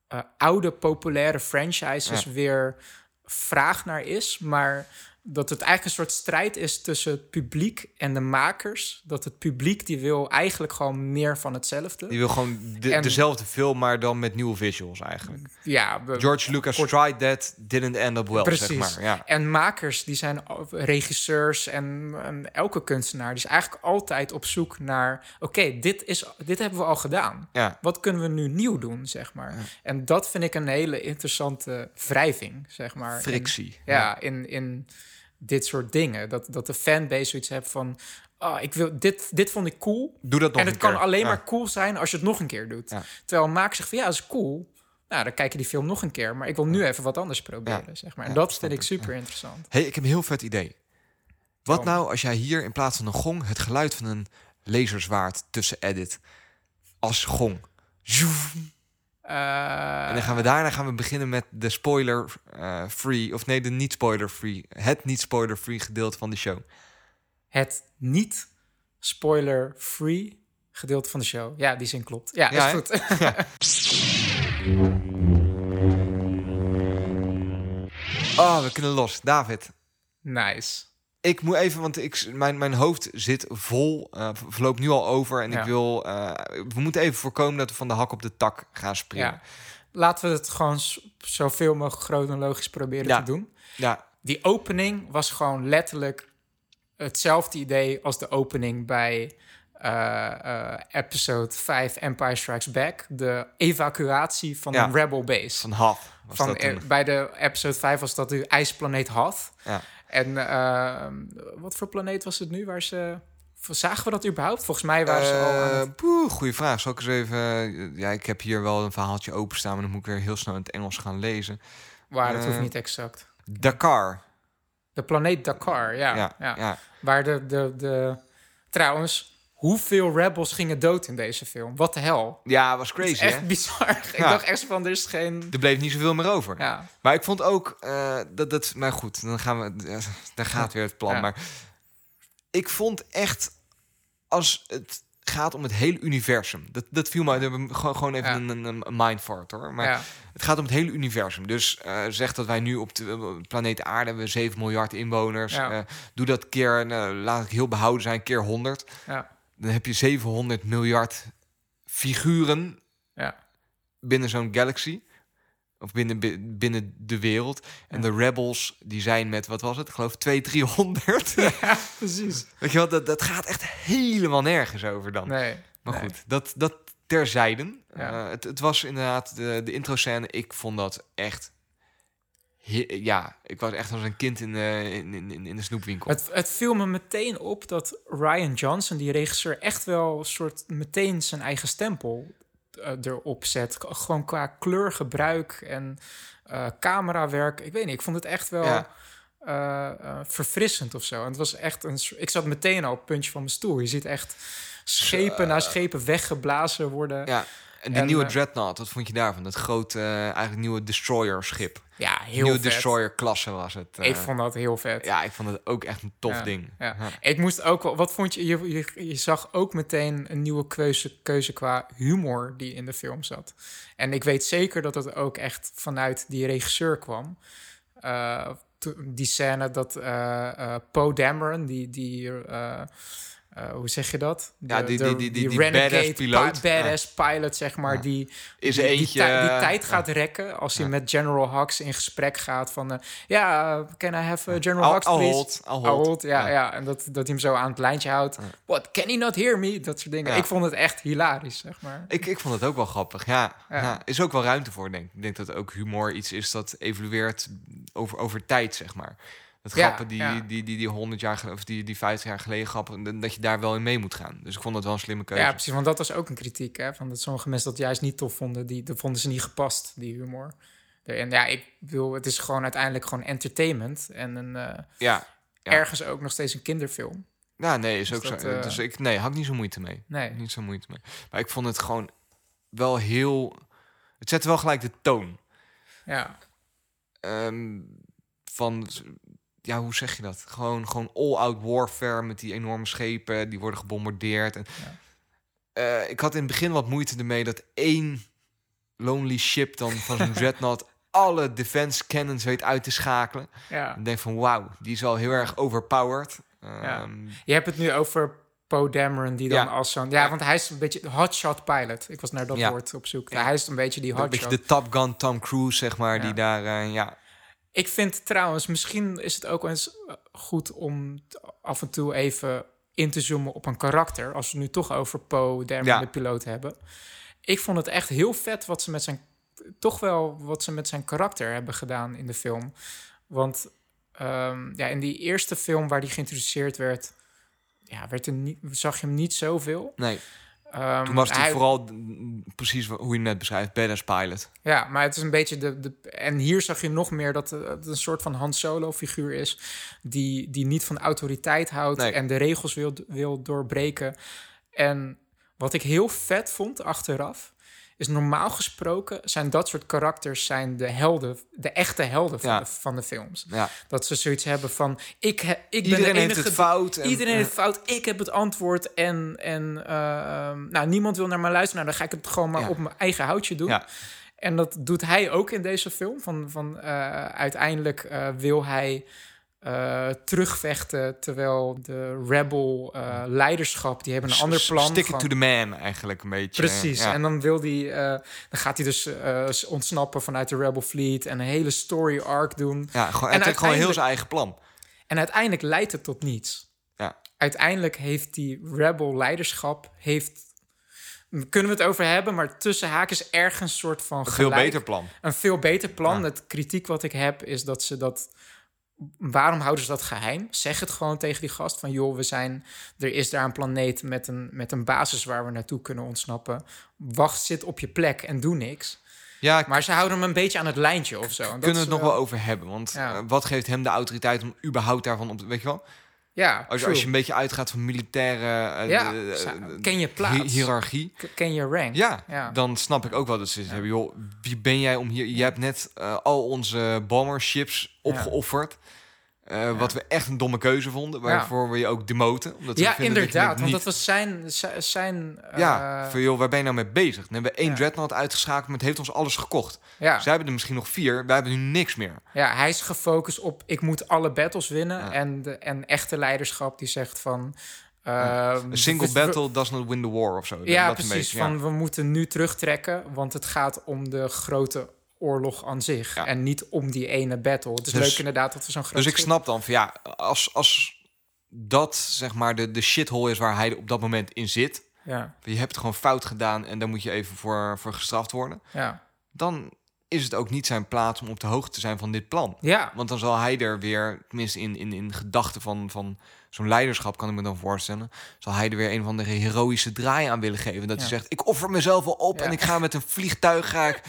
eh, oude populaire franchises Ja. weer vraag naar is, maar dat het eigenlijk een soort strijd is tussen het publiek en de makers. Dat het publiek die wil eigenlijk gewoon meer van hetzelfde. Die wil gewoon de- En- dezelfde film, maar dan met nieuwe visuals eigenlijk. Ja, we- George Lucas kort- tried that, didn't end up well, Precies. zeg maar. Ja. En makers, die zijn regisseurs en, en elke kunstenaar, die is eigenlijk altijd op zoek naar: oké, dit dit, dit hebben we al gedaan. Ja. Wat kunnen we nu nieuw doen, zeg maar? En dat vind ik een hele interessante wrijving, zeg maar. in- Frictie. ja, in, in dit soort dingen. Dat, dat de fanbase zoiets heeft van: oh, ik wil, dit, dit vond ik cool. Doe dat nog En het kan keer. alleen Ja. maar cool zijn als je het nog een keer doet. Ja. Terwijl maker zegt van ja, dat is cool. Nou, dan kijk je die film nog een keer. Maar ik wil nu even wat anders proberen, Ja. zeg maar. En dat vind ik super interessant. hey, ik heb een heel vet idee. Wat nou als jij hier in plaats van een gong het geluid van een laserzwaard tussen edit als gong? Eh, En dan gaan we daarna gaan we beginnen met de spoiler eh, free of nee de niet spoiler free het niet spoiler free gedeelte van de show. Het niet spoiler-free gedeelte van de show. Ja, die zin klopt. Ja, Ja, is goed. Oh, we kunnen los. David, nice. Ik moet even, want ik, mijn, mijn hoofd zit vol, eh, verloopt nu al over en Ja. ik wil, eh, we moeten even voorkomen dat we van de hak op de tak gaan springen. Ja. Laten we het gewoon zoveel mogelijk chronologisch proberen Ja. te doen. ja, Die opening was gewoon letterlijk hetzelfde idee als de opening bij eh, episode 5 Empire Strikes Back. De evacuatie van een rebel base. van Hoth was Van, dat bij de episode 5 was dat de ijsplaneet Hoth. Ja. En ehm, wat voor planeet was het nu waar ze Zagen we dat überhaupt? Volgens mij waren ze al aan het... Eh, poeh, goeie vraag. Zal ik eens even... Ja, ik heb hier wel een verhaaltje openstaan... maar dan moet ik weer heel snel in het Engels gaan lezen. Waar, dat hoeft eh, niet exact. Dakar. De planeet Dakar, ja. Ja, ja, ja. Waar de, de, de... Trouwens, hoeveel rebels gingen dood in deze film? Wat de hel? Ja, was Het is crazy, echt hè? bizar. Ik Ja. dacht echt van, er is geen... Er bleef niet zoveel meer over. Ja, Maar ik vond ook eh, dat dat. Maar goed, dan gaan we. eh, Daar gaat weer het plan. Ja. Maar ik vond echt. Als het gaat om het hele universum. Dat, dat viel me. Gewoon, gewoon even Ja. een, een, een mindfart hoor. Maar ja, het gaat om het hele universum. Dus eh zeg dat wij nu op de planeet Aarde hebben 7 miljard inwoners. Ja. Doe dat keer, nou, laat ik heel behouden zijn, keer 100. ja, Dan heb je 700 miljard figuren ja. binnen zo'n galaxy. Of binnen, bi- binnen de wereld. En de rebels, die zijn met, wat was het? Ik geloof 2, 300. ja precies. Weet je wel, dat, dat gaat echt helemaal nergens over dan. Nee. maar nee. goed, dat, dat terzijde. Ja. Eh, het, het was inderdaad de, de intro-scène. Ik vond dat echt... he- ja, ik was echt als een kind in, de in, in, in de snoepwinkel. Het, het viel me meteen op dat Ryan Johnson, die regisseur, echt wel soort meteen zijn eigen stempel eh, erop zet. Gewoon qua kleurgebruik en eh, camerawerk. Ik weet niet, ik vond het echt wel Ja. eh, verfrissend of zo. En het was echt een. Ik zat meteen al op het puntje van mijn stoel. Je ziet echt schepen na schepen weggeblazen worden. Ja, en die En, nieuwe eh, Dreadnought, wat vond je daarvan? Dat grote, eh, eigenlijk nieuwe destroyer-schip. Ja, heel Nieuwe vet. destroyer-klasse was het. Ik eh. vond dat heel vet. Ja, ik vond het ook echt een tof Ja, ding. Ja. Ja. Ik moest ook wel. Wat vond je, je? Je, je zag ook meteen een nieuwe keuze, keuze qua humor die in de film zat. En ik weet zeker dat het ook echt vanuit die regisseur kwam. To- die scène dat Poe Dameron, die. die eh, hoe zeg je dat? Ja, die- die- die- die- die badass piloot. pi- badass pilot, zeg maar, Ja. die, Is die, die eh, tijd gaat rekken als hij met General Hux in gesprek gaat van... eh, ja, can I have uh, General Hux, I'll please? hold, I'll I'll hold. ja, Ja. En dat, dat hij hem zo aan het lijntje houdt. What, can he not hear me? Dat soort dingen. Ik vond het echt hilarisch, zeg maar. Ik, ik vond het ook wel grappig, ja. Is ook wel ruimte voor, denk ik. Ik denk dat ook humor iets is dat evolueert over, over tijd, zeg maar. Dat Ja, grappen die, ja. die, die, die 100 jaar geleden, of die, die 50 jaar geleden grappen, dat je daar wel in mee moet gaan. Dus ik vond dat wel een slimme keuze. Ja, precies. Want dat was ook een kritiek, hè. Van dat sommige mensen dat juist niet tof vonden. Die, dat vonden ze niet gepast, die humor. En ja, ik wil, het is gewoon uiteindelijk gewoon entertainment. En een, eh, ja. Ja. ergens ook nog steeds een kinderfilm. Ja, nee, is Dus ook dat, zo. eh, Dus ik, nee, had ik niet zo moeite mee. Nee. Niet zo moeite mee. Maar ik vond het gewoon wel heel... Het zette wel gelijk de toon. Ja, Ehm, van, ja, hoe zeg je dat? Gewoon, gewoon all-out warfare met die enorme schepen die worden gebombardeerd. En, Eh, ik had in het begin wat moeite ermee dat één lonely ship dan van zo'n dreadnought alle defense cannons weet uit te schakelen. ja. Ik denk van wauw, die is wel heel erg overpowered. Ja. Ehm, Je hebt het nu over Poe Dameron, die dan Ja. als zo'n... Ja, want hij is een beetje de hotshot pilot. Ik was naar dat Ja. woord op zoek. Ja. Hij is een beetje die een beetje hotshot. de Top Gun Tom Cruise, zeg maar, Ja. die daar, eh, ja, Ik vind trouwens, misschien is het ook wel eens eh, goed om af en toe even in te zoomen op een karakter. Als we het nu toch over Poe Ja. de piloot, hebben. Ik vond het echt heel vet wat ze met zijn... Toch wel wat ze met zijn karakter hebben gedaan in de film. Want ehm, ja, in die eerste film waar die geïntroduceerd werd... Ja, werd er niet, zag je hem niet zoveel. nee. Ehm, Toen was hij hij- vooral precies hoe je net beschrijft, badass pilot. Ja, maar het is een beetje de. de en hier zag je nog meer dat het een soort van Han Solo-figuur is. Die, die niet van autoriteit houdt Nee. en de regels wil, wil doorbreken. En wat ik heel vet vond achteraf. Is normaal gesproken zijn dat soort karakters zijn de helden, de echte helden van, Ja. de, van de films. Ja. Dat ze zoiets hebben van: ik, he, ik ben de Iedereen enige heeft het fout. en- Iedereen heeft fout, ik heb het antwoord en, en eh, ehm, nou, niemand wil naar mij luisteren. Nou, dan ga ik het gewoon maar op mijn eigen houtje doen. Ja. En dat doet hij ook in deze film. Van, van, eh, uiteindelijk eh, wil hij eh, terugvechten, terwijl de rebel eh, leiderschap, die hebben een s- ander plan. Stick it van- to the man, eigenlijk een beetje. Precies. Ja. En dan wil hij, eh, dan gaat hij dus ontsnappen vanuit de Rebel Fleet en een hele story arc doen. Ja, gewoon, En gewoon heel zijn eigen plan. En uiteindelijk leidt het tot niets. Ja. Uiteindelijk heeft die rebel leiderschap, heeft, kunnen we het over hebben, maar tussen haakjes ergens een soort van Een veel beter plan. Een veel beter plan. Ja. Het kritiek wat ik heb is dat ze dat waarom houden ze dat geheim? Zeg het gewoon tegen die gast van... joh, we zijn, er is daar een planeet met een, met een basis waar we naartoe kunnen ontsnappen. Wacht, zit op je plek en doe niks. Ja, Maar ze houden hem een beetje aan het lijntje of zo. En kunnen we het nog wel over hebben. Want Ja. eh, wat geeft hem de autoriteit om überhaupt daarvan op te... Weet je wel? Ja, Als, als je een beetje uitgaat van militaire eh, Ja, eh, eh, ken je plaats. hiërarchie. Ken je rank. Ja, Ja. dan snap ik ook wel dat ze hebben. Joh, wie ben jij om hier... Je hebt net al onze bomberships opgeofferd. Eh, Wat we echt een domme keuze vonden. Waarvoor we je ook demoten. Omdat we Ja, vinden dat je inderdaad. Want dat was zijn... zi- zijn Ja, eh, van joh, waar ben je nou mee bezig? Dan hebben we één Ja. dreadnought uitgeschakeld, maar het heeft ons alles gekocht. ja. Zij hebben er misschien nog vier, wij hebben nu niks meer. ja, hij is gefocust op... ik moet alle battles winnen. En, de, en echte leiderschap die zegt van... Een single we- we- battle does not win the war of zo. Ja, Dat een precies. beetje, ja. van we moeten nu terugtrekken, want het gaat om de grote oorlog aan zich. Ja. En niet om die ene battle. Het is Dus- leuk inderdaad dat we zo'n groot... Dus ik snap dan van ja, als, als dat zeg maar de, de shithole is waar hij op dat moment in zit. Ja, Je hebt het gewoon fout gedaan en daar moet je even voor, voor gestraft worden. ja. Dan is het ook niet zijn plaats om op de hoogte te zijn van dit plan. Ja, Want dan zal hij er weer, tenminste in, in, in gedachten van, van zo'n leiderschap kan ik me dan voorstellen, zal hij er weer een van de heroïsche draai aan willen geven. Dat Ja. hij zegt, ik offer mezelf wel op Ja. en ik ga met een vliegtuig ga ik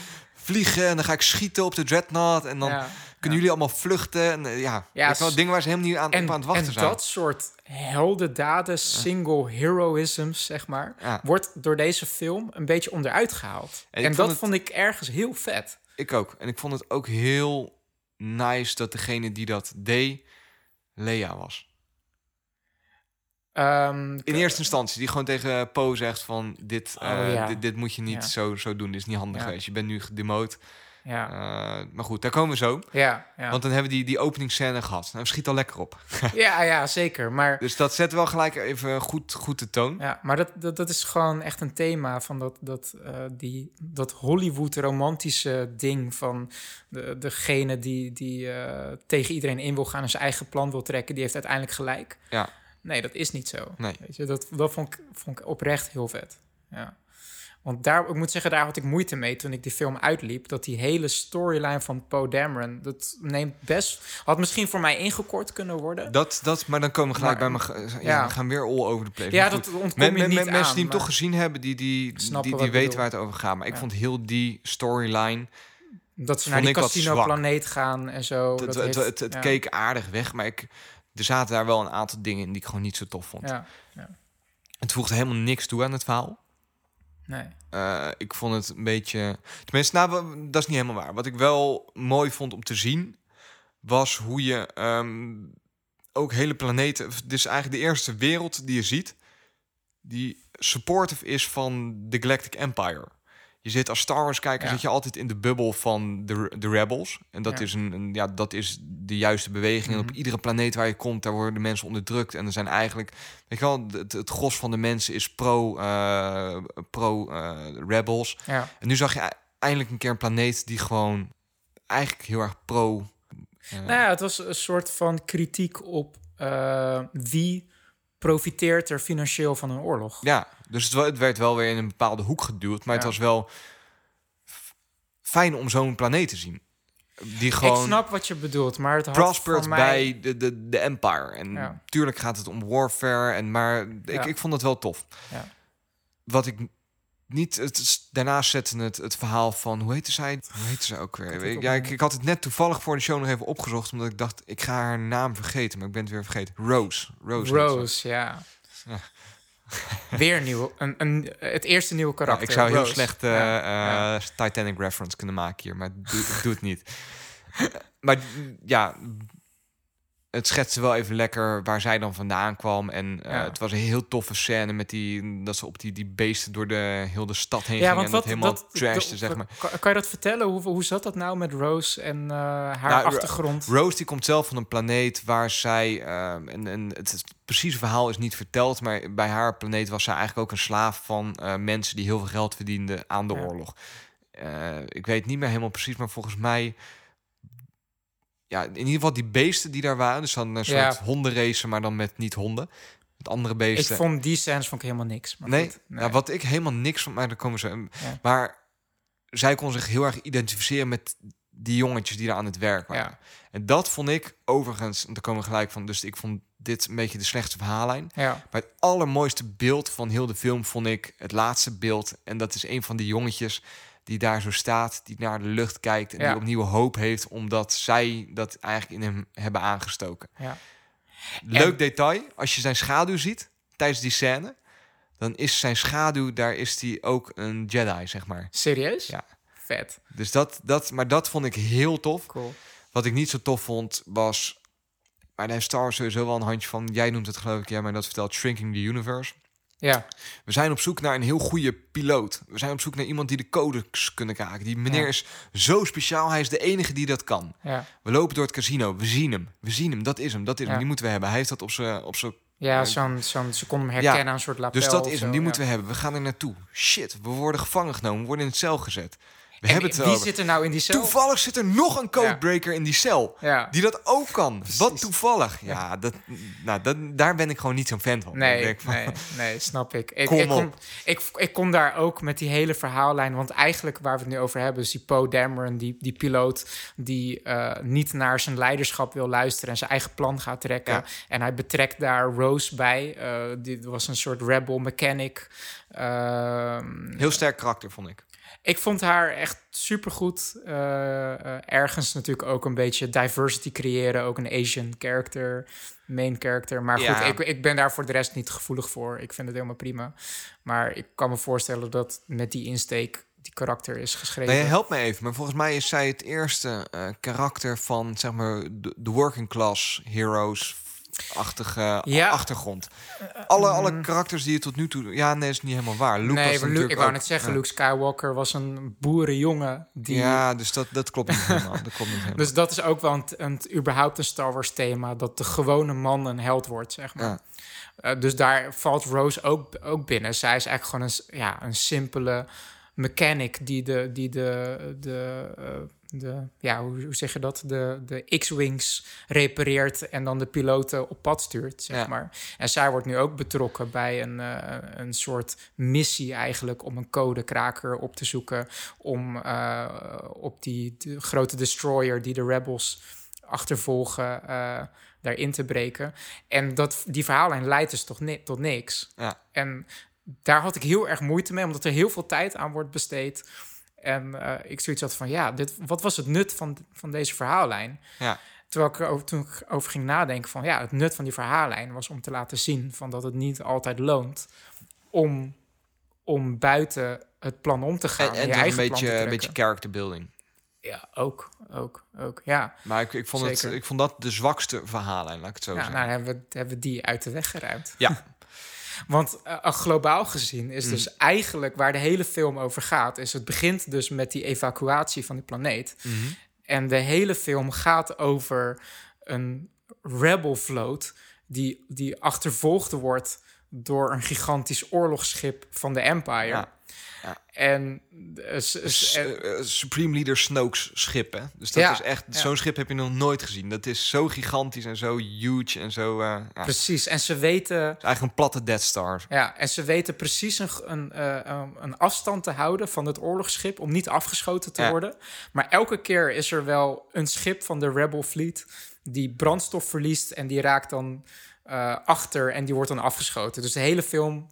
vliegen en dan ga ik schieten op de dreadnought en dan ja. kunnen jullie allemaal vluchten. En, eh, ja, Ja, je wel, dingen waar ze helemaal niet aan, En, op aan het wachten en zijn. dat soort heldendaden, single heroisms, zeg maar, wordt door deze film een beetje onderuit gehaald. En En, dat het- vond ik ergens heel vet. Ik ook. En ik vond het ook heel nice dat degene die dat deed, Lea was. Ehm, In eerste instantie, die gewoon tegen Poe zegt van... Dit, Oh, eh, ja. dit, dit moet je niet Ja. zo, zo doen, dit is niet handig geweest. Je bent nu gedemoot. ja, Eh, maar goed, daar komen we zo. ja, ja. Want dan hebben we die, die openingsscène gehad. Nou, schiet al lekker op. ja, ja, zeker. Maar Dus dat zet wel gelijk even goed, goed de toon. Ja, maar dat, dat, dat is gewoon echt een thema van dat, dat, eh, die, dat Hollywood-romantische ding van de, degene die, die tegen iedereen in wil gaan en zijn eigen plan wil trekken, die heeft uiteindelijk gelijk. Ja. Nee, dat is niet zo. Nee. Weet je, dat, dat vond, ik, vond ik oprecht heel vet. Ja. Want daar, ik moet zeggen, daar had ik moeite mee toen ik die film uitliep. Dat die hele storyline van Poe Dameron, dat neemt best... Had misschien voor mij ingekort kunnen worden. Dat, dat, maar dan komen we gelijk Maar- bij me. Ja, ja. we gaan weer all over the place. ja, dat ontkom Men, je men- niet men- aan. mensen die hem toch gezien hebben, die, die, die, die weten bedoel. waar het over gaat. Maar ik Ja. vond heel die storyline. Dat ze naar die casino-planeet gaan en zo. Het, dat het, heeft- het, keek aardig weg, maar ik, er zaten daar wel een aantal dingen in die ik gewoon niet zo tof vond. Ja, Het voegde helemaal niks toe aan het verhaal. nee. Eh, ik vond het een beetje. Tenminste, nou, dat is niet helemaal waar. Wat ik wel mooi vond om te zien, was hoe je ehm, ook hele planeten. Dit is eigenlijk de eerste wereld die je ziet, die supportive is van de Galactic Empire. Je zit als Star Wars kijker Ja. zit je altijd in de bubbel van de, de Rebels. En dat Ja. is een, een- ja, dat is de juiste beweging. En op Mhm. iedere planeet waar je komt, daar worden mensen onderdrukt. En er zijn eigenlijk, weet je wel, het, het gros van de mensen is pro, eh, pro eh, Rebels. Ja. En nu zag je eindelijk een keer een planeet die gewoon eigenlijk heel erg pro. eh, Nou ja, het was een soort van kritiek op wie profiteert er financieel van een oorlog. Ja, dus het, werd wel weer in een bepaalde hoek geduwd. Maar het was wel fijn om zo'n planeet te zien. Die gewoon Ik snap wat je bedoelt, maar het had mij... bij de, de, de Empire. En Ja. tuurlijk gaat het om warfare. En, maar ik, Ja. ik vond het wel tof. Ja. Wat ik niet... Het, is- daarnaast zette het het verhaal van... Hoe heette zij? Hoe heette ze ook weer? Ik, ja, ik, ik had het net toevallig voor de show nog even opgezocht. Omdat ik dacht, ik ga haar naam vergeten. Maar ik ben het weer vergeten. Rose. Rose. Rose, ja. Ja. Weer nieuw. Een, een, het eerste nieuwe Ja, karakter. ik zou heel slecht Ja, ja. Titanic reference kunnen maken hier, maar doe, doe het niet. maar ja, het schetste wel even lekker waar zij dan vandaan kwam. En eh, Ja. het was een heel toffe scène met die dat ze op die, die beesten door de heel de stad heen Ja, gingen en wat het helemaal dat, trashte, zeg maar. Kan, kan je dat vertellen? Hoe, hoe zat dat nou met Rose en eh, haar Nou, Ro- achtergrond? Rose die komt zelf van een planeet waar zij ehm, en, en het, het precieze verhaal is niet verteld, maar bij haar planeet was zij eigenlijk ook een slaaf van eh, mensen die heel veel geld verdienden aan de Ja. oorlog. Eh, ik weet niet meer helemaal precies, maar volgens mij, ja, in ieder geval die beesten die daar waren, dus dan een soort Ja. hondenracen, maar dan met niet honden, met andere ik beesten. vond die scènes vond ik helemaal niks. Maar nee, goed, Nou, wat ik helemaal niks van, maar daar komen ze. Ja. Maar zij kon zich heel erg identificeren met die jongetjes die daar aan het werk waren. Ja. En dat vond ik overigens, en daar komen we gelijk van, dus ik vond dit een beetje de slechtste verhaallijn. Ja, Maar het allermooiste beeld van heel de film vond ik het laatste beeld. En dat is een van die jongetjes die daar zo staat, die naar de lucht kijkt en Ja. die opnieuw hoop heeft, omdat zij dat eigenlijk in hem hebben aangestoken. ja. Leuk En- detail, als je zijn schaduw ziet tijdens die scène, dan is zijn schaduw, daar is hij ook een Jedi, zeg maar. Serieus? Ja. Vet. Dus dat, dat, maar dat vond ik heel tof. Cool. Wat ik niet zo tof vond, was... Maar daar heeft Star Wars sowieso wel een handje van. Jij noemt het geloof ik, jij mij dat vertelt, Shrinking the Universe. Ja, We zijn op zoek naar een heel goede piloot. We zijn op zoek naar iemand die de codes kunnen kraken. Die meneer Ja. is zo speciaal, hij is de enige die dat kan. ja. We lopen door het casino, we zien hem. We zien hem, dat is hem, dat is hem. Die moeten we hebben. Hij heeft dat op zijn... Op zijn Ja, zo'n, zo'n, ze kon hem herkennen aan een soort lapel. dus dat is hem, die moeten we hebben. We gaan er naartoe. Shit, we worden gevangen genomen, we worden in het cel gezet. We En hebben het wie zit er nou in die cel? Toevallig zit er nog een codebreaker in die cel. Ja. Die dat ook kan. Wat toevallig. Ja, dat, nou, dat, daar ben ik gewoon niet zo'n fan van. Nee, van, nee, nee, snap ik. Ik, Kom ik, ik, ik kon daar ook met die hele verhaallijn... want eigenlijk waar we het nu over hebben... is die Poe Dameron, die, die piloot... die eh, niet naar zijn leiderschap wil luisteren... en zijn eigen plan gaat trekken. Ja. En hij betrekt daar Rose bij. Die was een soort rebel mechanic. Ehm, Heel sterk karakter, vond ik. Ik vond haar echt supergoed. Eh, ergens natuurlijk ook een beetje diversity creëren. Ook een Asian character, main character. Maar goed, ik, ik ben daar voor de rest niet gevoelig voor. Ik vind het helemaal prima. Maar ik kan me voorstellen dat met die insteek die karakter is geschreven. Nee, help me even. Maar volgens mij is zij het eerste eh, karakter van, zeg maar, de, working class heroes-achtige Ja. achtergrond. Alle, alle karakters die je tot nu toe... Ja, nee, is niet helemaal waar. Luke nee, was Luke, ik wou ook- net zeggen, ja. Luke Skywalker was een boerenjongen. Die, Ja, dus dat, dat klopt niet helemaal. Dat klopt niet helemaal. Dus dat is ook wel een, een, überhaupt een Star Wars thema. Dat de gewone man een held wordt, zeg maar. Ja. Eh, dus daar valt Rose ook, ook binnen. Zij is eigenlijk gewoon een, ja, een simpele mechanic die de, die de, de, eh, de ja, hoe, hoe zeg je dat? De, de X-Wings repareert en dan de piloten op pad stuurt, zeg Ja. maar. En zij wordt nu ook betrokken bij een, eh, een soort missie eigenlijk om een codekraker op te zoeken om eh, op die de grote destroyer die de rebels achtervolgen eh, daarin te breken. En dat, die verhaallijn leidt dus toch ni- tot niks. Ja. En daar had ik heel erg moeite mee, omdat er heel veel tijd aan wordt besteed. En eh, ik zoiets had van, ja, dit, wat was het nut van, van deze verhaallijn? Ja. Terwijl ik er over, toen ik over ging nadenken van, ja, het nut van die verhaallijn was om te laten zien van dat het niet altijd loont om, om buiten het plan om te gaan. En, eigen een beetje, een beetje character building. Ja, ook, ook, ook, ja. Maar ik, ik, vond het, ik vond dat de zwakste verhaallijn, laat ik het zo Ja, zeggen. nou hebben we, hebben we die uit de weg geruimd. Ja. Want eh, eh, globaal gezien is Mm. dus eigenlijk waar de hele film over gaat... is het begint dus met die evacuatie van die planeet. Mhm. En de hele film gaat over een rebel vloot... die, die achtervolgd wordt door een gigantisch oorlogsschip van de Empire. Ja. Ja. En, eh, s- en- eh, Supreme Leader Snoke's schip, hè? Dus dat Ja, is echt... ja. Zo'n schip heb je nog nooit gezien. Dat is zo gigantisch en zo huge en zo... eh, precies, en ze weten... eigenlijk een platte Death Star. Ja, en ze weten precies een, een, een- afstand te houden van het oorlogsschip om niet afgeschoten te worden. Maar elke keer is er wel een schip van de Rebel Fleet die brandstof verliest en die raakt dan achter en die wordt dan afgeschoten. Dus de hele film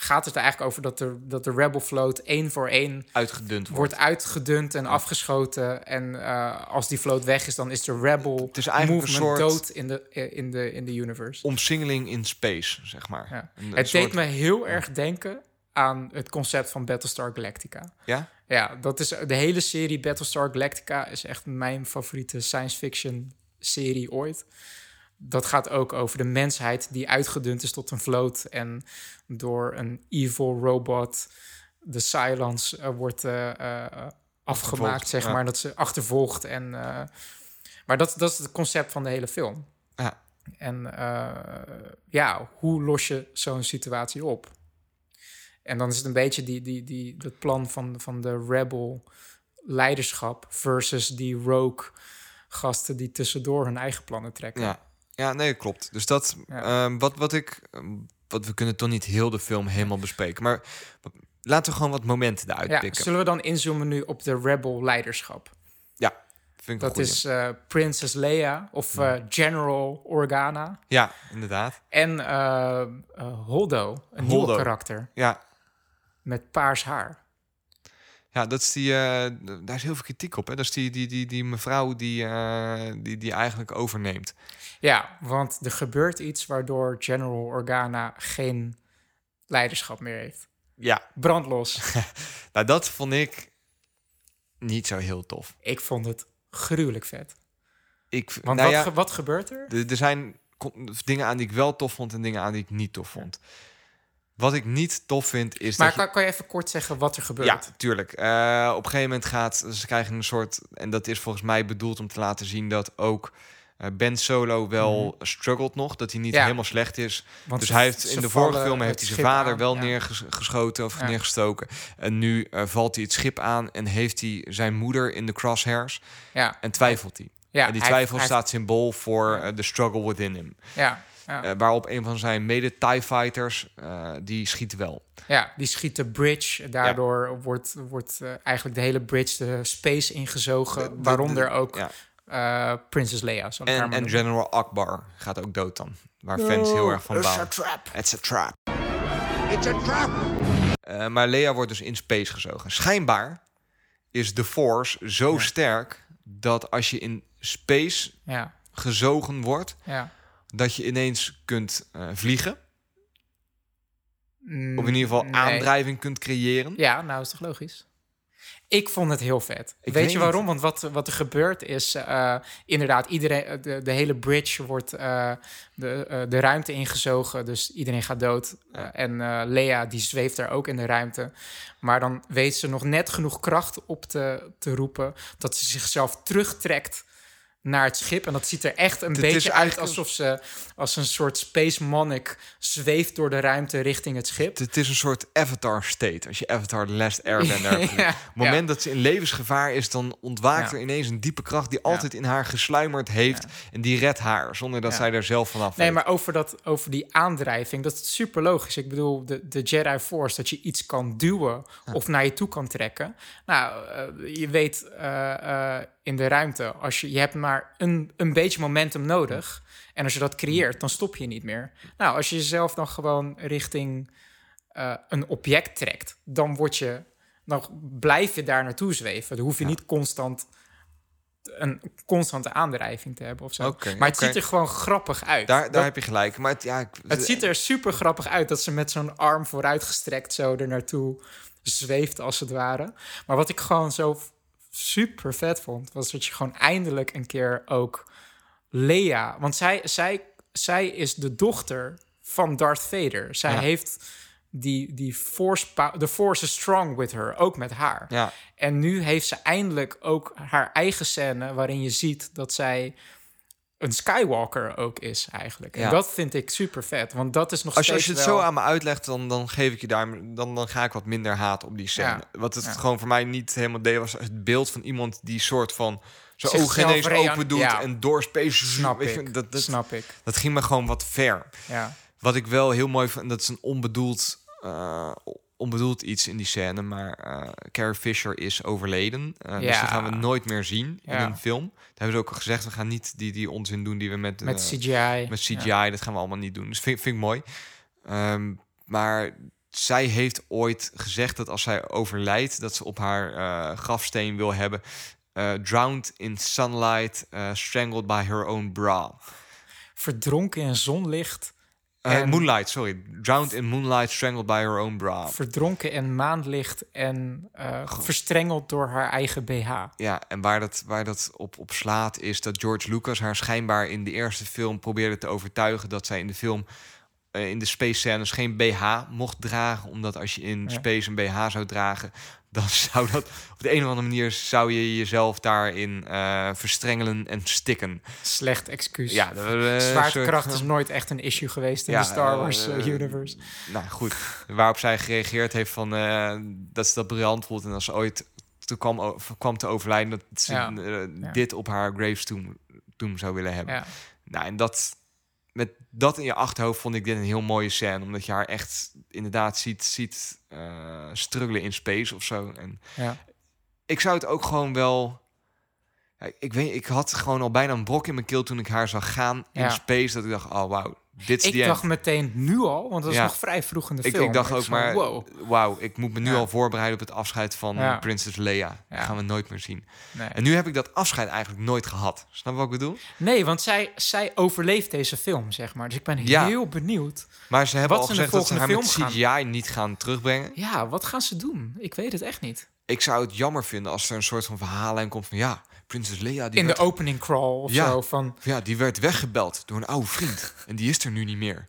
gaat het er eigenlijk over dat de, dat de Rebel Float één voor één Uitgedund wordt. wordt uitgedund en afgeschoten. En eh, als die vloot weg is, dan is de Rebel Het is eigenlijk een movement soort- dood in de, eh, in de, in de universe. Omsingeling in space, zeg maar. Ja. Een- een Het soort- deed me heel erg denken aan het concept van Battlestar Galactica. Ja? Ja, dat is de hele serie Battlestar Galactica is echt mijn favoriete science fiction serie ooit. Dat gaat ook over de mensheid die uitgedund is tot een vloot en door een evil robot, de Cylons, eh, wordt eh, eh, afgemaakt, zeg ja. maar. Dat ze achtervolgt. En, maar dat, dat is het concept van de hele film. Ja. En ja, hoe los je zo'n situatie op? En dan is het een beetje die, die, die, dat plan van, van de rebel leiderschap versus die rogue gasten die tussendoor hun eigen plannen trekken. Ja. Ja, nee, klopt. Dus dat... Ja. ehm, wat, wat ik... ehm, wat we kunnen toch niet heel de film helemaal bespreken. Maar laten we gewoon wat momenten eruit Ja, pikken. zullen we dan inzoomen nu op de rebel leiderschap? Ja. vind ik een Dat is eh, Princess Leia of eh, General Organa. Ja, inderdaad. En eh, Holdo, een nieuwe Holdo. karakter Ja, met paars haar. Ja dat is die, eh, daar is heel veel kritiek op. Hè? Dat is die, die, die, die mevrouw die, eh, die, die eigenlijk overneemt. Ja, want er gebeurt iets waardoor General Organa geen leiderschap meer heeft. Ja, Brandlos. nou dat vond ik niet zo heel tof. ik vond het gruwelijk vet. Ik, Want nou wat, ja, ge- wat gebeurt er? Er zijn dingen aan die ik wel tof vond en dingen aan die ik niet tof vond. Wat ik niet tof vind is Maar dat je- kan, kan je even kort zeggen wat er gebeurt? Ja, tuurlijk. Eh, op een gegeven moment gaat ze krijgen een soort en dat is volgens mij bedoeld om te laten zien dat ook eh, Ben Solo wel struggelt nog, dat hij niet. Ja. helemaal slecht is. Want dus hij heeft in de vorige film heeft hij zijn vader aan, wel ja. neergeschoten of Ja. neergestoken. En nu eh, valt hij het schip aan en heeft hij zijn moeder in de crosshairs Ja, en twijfelt hij. ja en die hij- twijfel hij- staat symbool voor de struggle within him. Ja, ja, Eh, waarop een van zijn mede-TIE fighters, eh, die schiet wel. ja, die schiet de bridge. Daardoor wordt, wordt eh, eigenlijk de hele bridge de space ingezogen. De- de- waaronder ook Ja. eh, Princess Leia. En. General Akbar gaat ook dood dan. Waar fans heel erg van it's a bouwen. trap. It's a trap. It's a trap. Eh, maar Leia wordt dus in space gezogen. Schijnbaar is de Force zo sterk dat als je in space Ja, gezogen wordt, ja. Dat je ineens kunt eh, vliegen. Mm, Of in ieder geval nee. aandrijving kunt creëren. Ja, nou is toch logisch? Ik vond het heel vet. Ik weet je waarom? Want wat, wat er gebeurt is, eh, inderdaad, iedereen, eh, de, de hele bridge wordt de, de ruimte ingezogen. Dus iedereen gaat dood. En Lea, die zweeft daar ook in de ruimte. Maar dan weet ze nog net genoeg kracht op te, te roepen... dat ze zichzelf terugtrekt naar het schip. En dat ziet er echt een Het beetje uit alsof ze als een soort space monarch zweeft door de ruimte richting het schip. Het is een soort avatar state. Als je Avatar The Last Airbender. Ja, het moment dat ze in levensgevaar is, dan ontwaakt Ja. er ineens een diepe kracht die altijd in haar gesluimerd heeft. En die redt haar, zonder dat zij er zelf vanaf Nee, weet. maar over, dat, over die aandrijving, dat is super logisch. Ik bedoel, de, de Jedi Force, dat je iets kan duwen of naar je toe kan trekken. Nou, eh, je weet eh, eh, in de ruimte, als je, je hebt maar een, een beetje momentum nodig. En als je dat creëert, dan stop je niet meer. Nou, als je jezelf dan gewoon richting eh, een object trekt, dan word je, dan blijf je daar naartoe zweven. Dan hoef je niet constant een constante aandrijving te hebben of zo. Oké, maar het ziet er gewoon grappig uit. Daar, daar Dat- heb je gelijk. Maar het, ja, ik- het ziet er super grappig uit dat ze met zo'n arm vooruitgestrekt zo er naartoe zweeft, als het ware. Maar wat ik gewoon zo super vet vond, was dat je gewoon eindelijk een keer ook Lea. Want zij, zij, zij is de dochter van Darth Vader. Zij Ja. heeft die, die force, the force is strong with her, ook met haar. Ja, En nu heeft ze eindelijk ook haar eigen scène waarin je ziet dat zij een Skywalker ook is eigenlijk. En Ja. dat vind ik super vet, want dat is nog als je, als je het wel... zo aan me uitlegt, dan, dan geef ik je daar, dan, dan ga ik wat minder haat op die scène. Ja. Wat het Ja. gewoon voor mij niet helemaal deed, was het beeld van iemand die soort van zijn ogen ineens rea- open doet en door space. Snap ik, dat, dat, snap ik. dat ging me gewoon wat ver. Ja, Wat ik wel heel mooi vind, dat is een onbedoeld, eh, onbedoeld iets in die scène, maar eh Carrie Fisher is overleden. Eh, Dus Ja. die gaan we nooit meer zien in Ja. een film. Daar hebben ze ook al gezegd, we gaan niet die, die onzin doen die we met, met eh, CGI. met CGI, Ja. dat gaan we allemaal niet doen. Dus vind, vind ik mooi. Ehm, maar zij heeft ooit gezegd dat als zij overlijdt, dat ze op haar grafsteen wil hebben. drowned in sunlight, strangled by her own bra. Verdronken in zonlicht, Eh, moonlight, sorry. Drowned in moonlight, strangled by her own bra. verdronken in maanlicht en eh, verstrengeld door haar eigen BH. Ja, en waar dat, waar dat op, op slaat is dat George Lucas haar schijnbaar in de eerste film probeerde te overtuigen dat zij in de film eh, in de space scènes geen BH mocht dragen, omdat als je in Ja. space een BH zou dragen, dan zou dat op de een of andere manier zou je jezelf daarin eh, verstrengelen en stikken. Slecht excuus. Ja, eh, Zwaartekracht soort- is nooit echt een issue geweest in Ja, de Star eh, Wars universe. Nou goed, waarop zij gereageerd heeft van dat ze dat briljant vond en als ze ooit toen kwam, kwam te overlijden dat ze Ja. Ja. dit op haar gravestoom toen zou willen hebben. Nou, en dat met dat in je achterhoofd vond ik dit een heel mooie scène, omdat je haar echt inderdaad ziet, ziet eh struggelen in space of zo. En Ja. ik zou het ook gewoon wel Ik weet, ik had gewoon al bijna een brok in mijn keel toen ik haar zag gaan in Ja. space. Dat ik dacht, oh wauw, dit is Ik dacht end. meteen nu al, want dat is Ja. nog vrij vroeg in de Ik, film. ik dacht ook maar, Wow. wauw, ik moet me nu Ja. al voorbereiden op het afscheid van Ja. Prinses Leia. Dat gaan we nooit meer zien. Nee. En nu heb ik dat afscheid eigenlijk nooit gehad. Snap je wat ik bedoel? nee, want zij, zij overleeft deze film, zeg maar. Dus ik ben Ja. heel benieuwd. Maar ze hebben Wat al gezegd dat ze haar met CGI niet gaan terugbrengen. Ja, wat gaan ze doen? Ik weet het echt niet. Ik zou het jammer vinden als er een soort van verhaallijn komt van... ja, Prinses Leia die, In de opening crawl of Ja. zo. Van, ja, die werd weggebeld door een oude vriend. en die is er nu niet meer.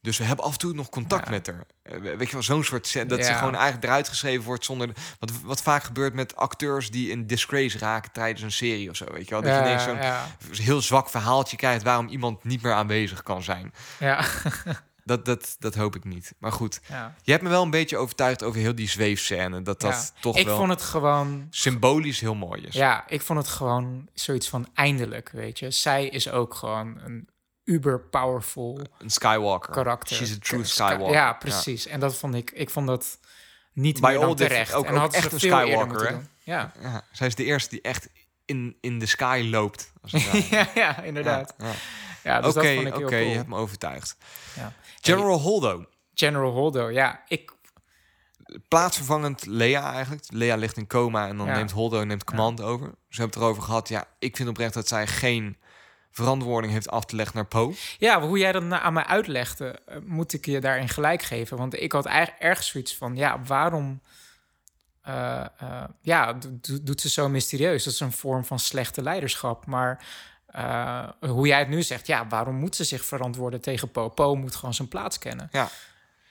Dus we hebben af en toe nog contact Ja. met haar. Eh, Weet je wel, zo'n soort... scène Dat ze gewoon eigenlijk eruit geschreven wordt zonder... Wat, wat vaak gebeurt met acteurs die in disgrace raken tijdens een serie of zo. Weet je wel? Dat je ineens zo'n ja, heel zwak verhaaltje krijgt... waarom iemand niet meer aanwezig kan zijn. ja, Dat, dat, dat hoop ik niet. Maar goed, ja. je hebt me wel een beetje overtuigd over heel die zweefscène. Dat dat Ja. toch ik wel vond het gewoon... symbolisch heel mooi is. Ja, ik vond het gewoon zoiets van eindelijk, weet je. Zij is ook gewoon een uber powerful Een Skywalker. karakter. She's a true Sky- Skywalker. Ja, precies. En dat vond ik... Ik vond dat niet By meer dan terecht. ook- en ook hadden echt een Skywalker, hè? Ja. Ja, zij is de eerste die echt in, in de sky loopt. Als het ja, ja, inderdaad. Ja, ja. Dus Oké, dat vond ik oké, heel cool. je hebt me overtuigd. Ja. General Holdo. General Holdo, ja. Ik, Plaatsvervangend Lea eigenlijk. Lea ligt in coma en dan Ja. neemt Holdo neemt command over. Ze hebben het erover gehad. Ja, ik vind oprecht dat zij geen verantwoording heeft af te leggen naar Poe. Ja, hoe jij dat aan mij uitlegde, eh, moet ik je daarin gelijk geven. Want ik had eigenlijk ergens zoiets van, ja, waarom... eh, eh, ja, do- do- doet ze zo mysterieus? Dat is een vorm van slechte leiderschap. Maar eh, hoe jij het nu zegt, ja, waarom moet ze zich verantwoorden tegen Po? Po moet gewoon zijn plaats kennen. Ja.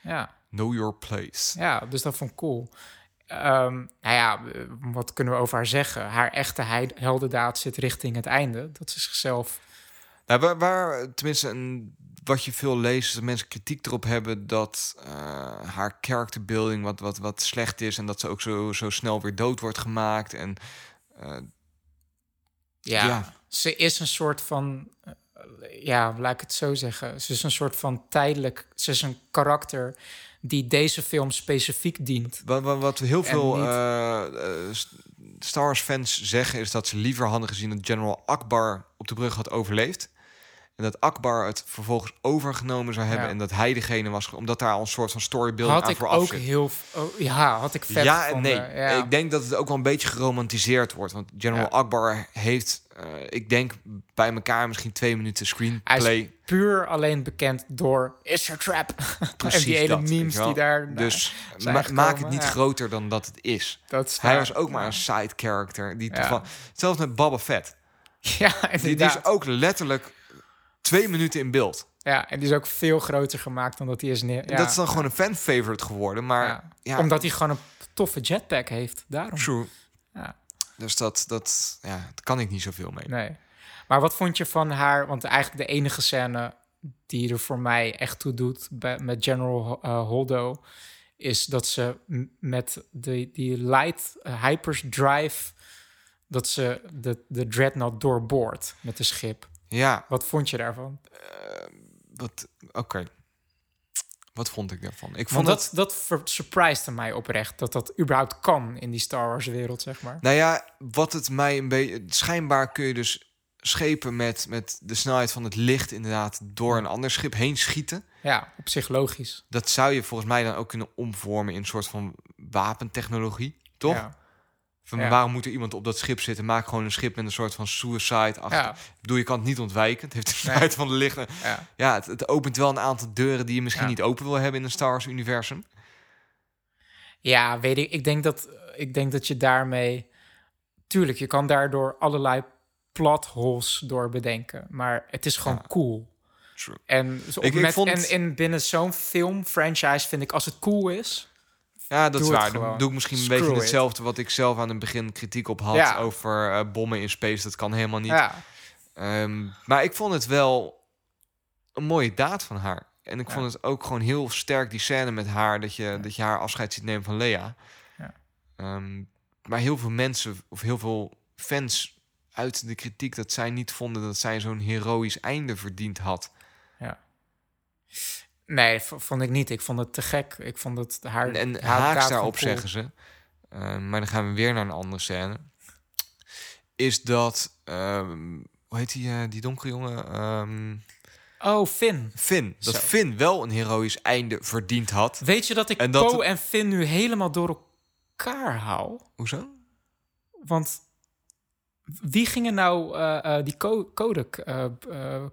Ja, Know your place. ja dus dat vond ik cool. Ehm, nou ja, eh, wat kunnen we over haar zeggen? Haar echte heldendaad zit richting het einde. Dat ze zichzelf... Nou, waar, waar tenminste, een, wat je veel leest, is dat mensen kritiek erop hebben dat eh, haar character building wat, wat, wat slecht is en dat ze ook zo, zo snel weer dood wordt gemaakt. En eh, Ja, Ja. Ze is een soort van... eh, ja, laat ik het zo zeggen. Ze is een soort van tijdelijk... Ze is een karakter die deze film specifiek dient. wat, wat, wat heel veel niet- eh, eh, St- Star Wars fans zeggen, is dat ze liever hadden gezien dat General Akbar op de brug had overleefd. En dat Akbar het vervolgens overgenomen zou hebben Ja. en dat hij degene was, omdat daar al een soort van storybuilding Had aan ik vooraf ook zit. heel... oh, ja, had ik vet ja en nee. Ja. Ik denk dat het ook wel een beetje geromantiseerd wordt. Want General Ja. Akbar heeft, eh, ik denk bij elkaar misschien twee minuten Hij screenplay. is puur alleen bekend door Is a Trap. Precies en die hele dat, memes die daar... Dus ma- maak het niet groter dan dat het is. dat is Hij was ook maar een side character. Die Zelfs met Boba Fett. Ja, Die, die inderdaad. is ook letterlijk twee minuten in beeld. Ja, en die is ook veel groter gemaakt dan dat hij is neer... Ja. Dat is dan gewoon een fan-favorite geworden. Maar Ja. ja, Omdat hij gewoon een toffe jetpack heeft. Daarom. true. Ja. Dus dat, dat, ja, daar kan ik niet zoveel mee. Nee. Maar wat vond je van haar? Want eigenlijk de enige scène die er voor mij echt toe doet bij, met General eh, Holdo... is dat ze met de, die light eh, hyperdrive... dat ze de, de dreadnought doorboort met de schip. Ja, Wat vond je daarvan? wat, oké. Wat vond ik daarvan? Ik Want vond dat, dat ver- surprised mij oprecht. Dat dat überhaupt kan in die Star Wars wereld, zeg maar. nou ja, wat het mij een beetje, schijnbaar kun je dus schepen met, met de snelheid van het licht inderdaad door een ander schip heen schieten. Ja, op zich logisch. Dat zou je volgens mij dan ook kunnen omvormen in een soort van wapentechnologie, toch? Ja. Van Ja. waarom moet er iemand op dat schip zitten? Maak gewoon een schip met een soort van suicide achter. Ja. Ik bedoel, je kan het niet ontwijken. Het heeft de Nee. snelheid van de licht. Ja. Ja, het, het opent wel een aantal deuren die je misschien niet open wil hebben in een Star Wars universum. Ja, weet ik. Ik denk dat, ik denk dat je daarmee... Tuurlijk, je kan daardoor allerlei plot holes door bedenken. Maar het is gewoon cool. True. En, zo Ik- vond- en in binnen zo'n film, franchise, vind ik als het cool is... Ja, dat Doe is waar. Dan doe ik misschien een beetje it. hetzelfde wat ik zelf aan het begin kritiek op had Ja. over eh, bommen in space. Dat kan helemaal niet. Ja, Ehm, maar ik vond het wel een mooie daad van haar. En ik Ja. vond het ook gewoon heel sterk, die scène met haar, dat je, dat je haar afscheid ziet nemen van Lea. Ja. Ehm, maar heel veel mensen, of heel veel fans uit de kritiek, dat zij niet vonden dat zij zo'n heroïsch einde verdiend had. Nee, vond ik niet. Ik vond het te gek. Ik vond het haar... En, en haar haaks daarop zeggen ze. Ehm, maar dan gaan we weer naar een andere scène. is dat... ehm, hoe heet die, eh, die donkere jongen? Ehm, Oh, Finn. Finn. Dat Zo. Finn wel een heroïsch einde verdiend had. Weet je dat ik En dat- Poe en Finn nu helemaal door elkaar hou? Hoezo? Want wie gingen nou eh, eh, die co code, eh, eh,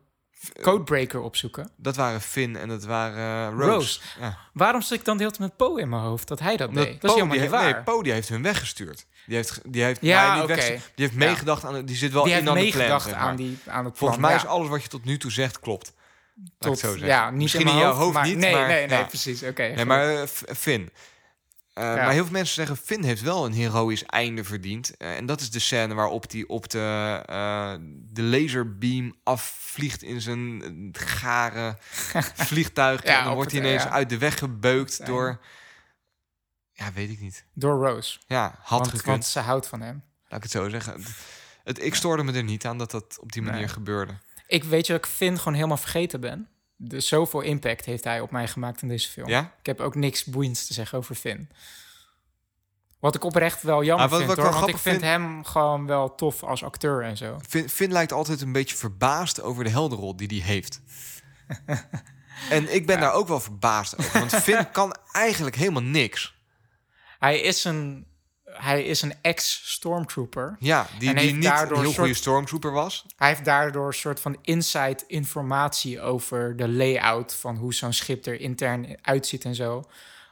codebreaker opzoeken? Dat waren Finn en dat waren eh, Rose. Rose. Ja. Waarom zit ik dan de hele tijd met Poe in mijn hoofd dat hij dat Omdat deed? Dat is helemaal die niet heeft- waar. Nee, Poe die heeft hun weggestuurd. Die heeft, die heeft, Ja, weggestuurd. Die heeft meegedacht aan... Die zit wel die in aan de plan, zeg maar. aan, die, aan het Volgens plan, mij ja. is alles wat je tot nu toe zegt klopt. Tot, zo ja, niet Misschien in, jouw hoofd maar, niet, Nee, maar- nee, nee, precies. Oké. Nee, maar eh, Finn. Eh, Ja. Maar heel veel mensen zeggen, Finn heeft wel een heroïsch einde verdiend. Eh, en dat is de scène waarop hij op de, eh, de laserbeam afvliegt in zijn gare vliegtuig. Ja, en dan wordt hij ineens ja. uit de weg gebeukt door... Ja, weet ik niet. Door Rose. Ja, had Want, gekund. want ze houdt van hem. Laat ik het zo zeggen. Het, het- ik stoorde me er niet aan dat dat op die manier Nee. gebeurde. Ik weet je dat ik Finn gewoon helemaal vergeten ben. Dus zoveel impact heeft hij op mij gemaakt in deze film. Ja? Ik heb ook niks boeiends te zeggen over Finn. Wat ik oprecht wel jammer Ah, wat- vind, wat hoor. Want ik vind hem gewoon wel tof als acteur en zo. Finn, Finn lijkt altijd een beetje verbaasd over de heldenrol die hij heeft. en ik ben daar ook wel verbaasd over. Want Finn kan eigenlijk helemaal niks. Hij is een, hij is een ex-stormtrooper. Ja, die, die niet een heel een goede soort- stormtrooper was. Hij heeft daardoor een soort van inside informatie over de layout van hoe zo'n schip er intern uitziet en zo.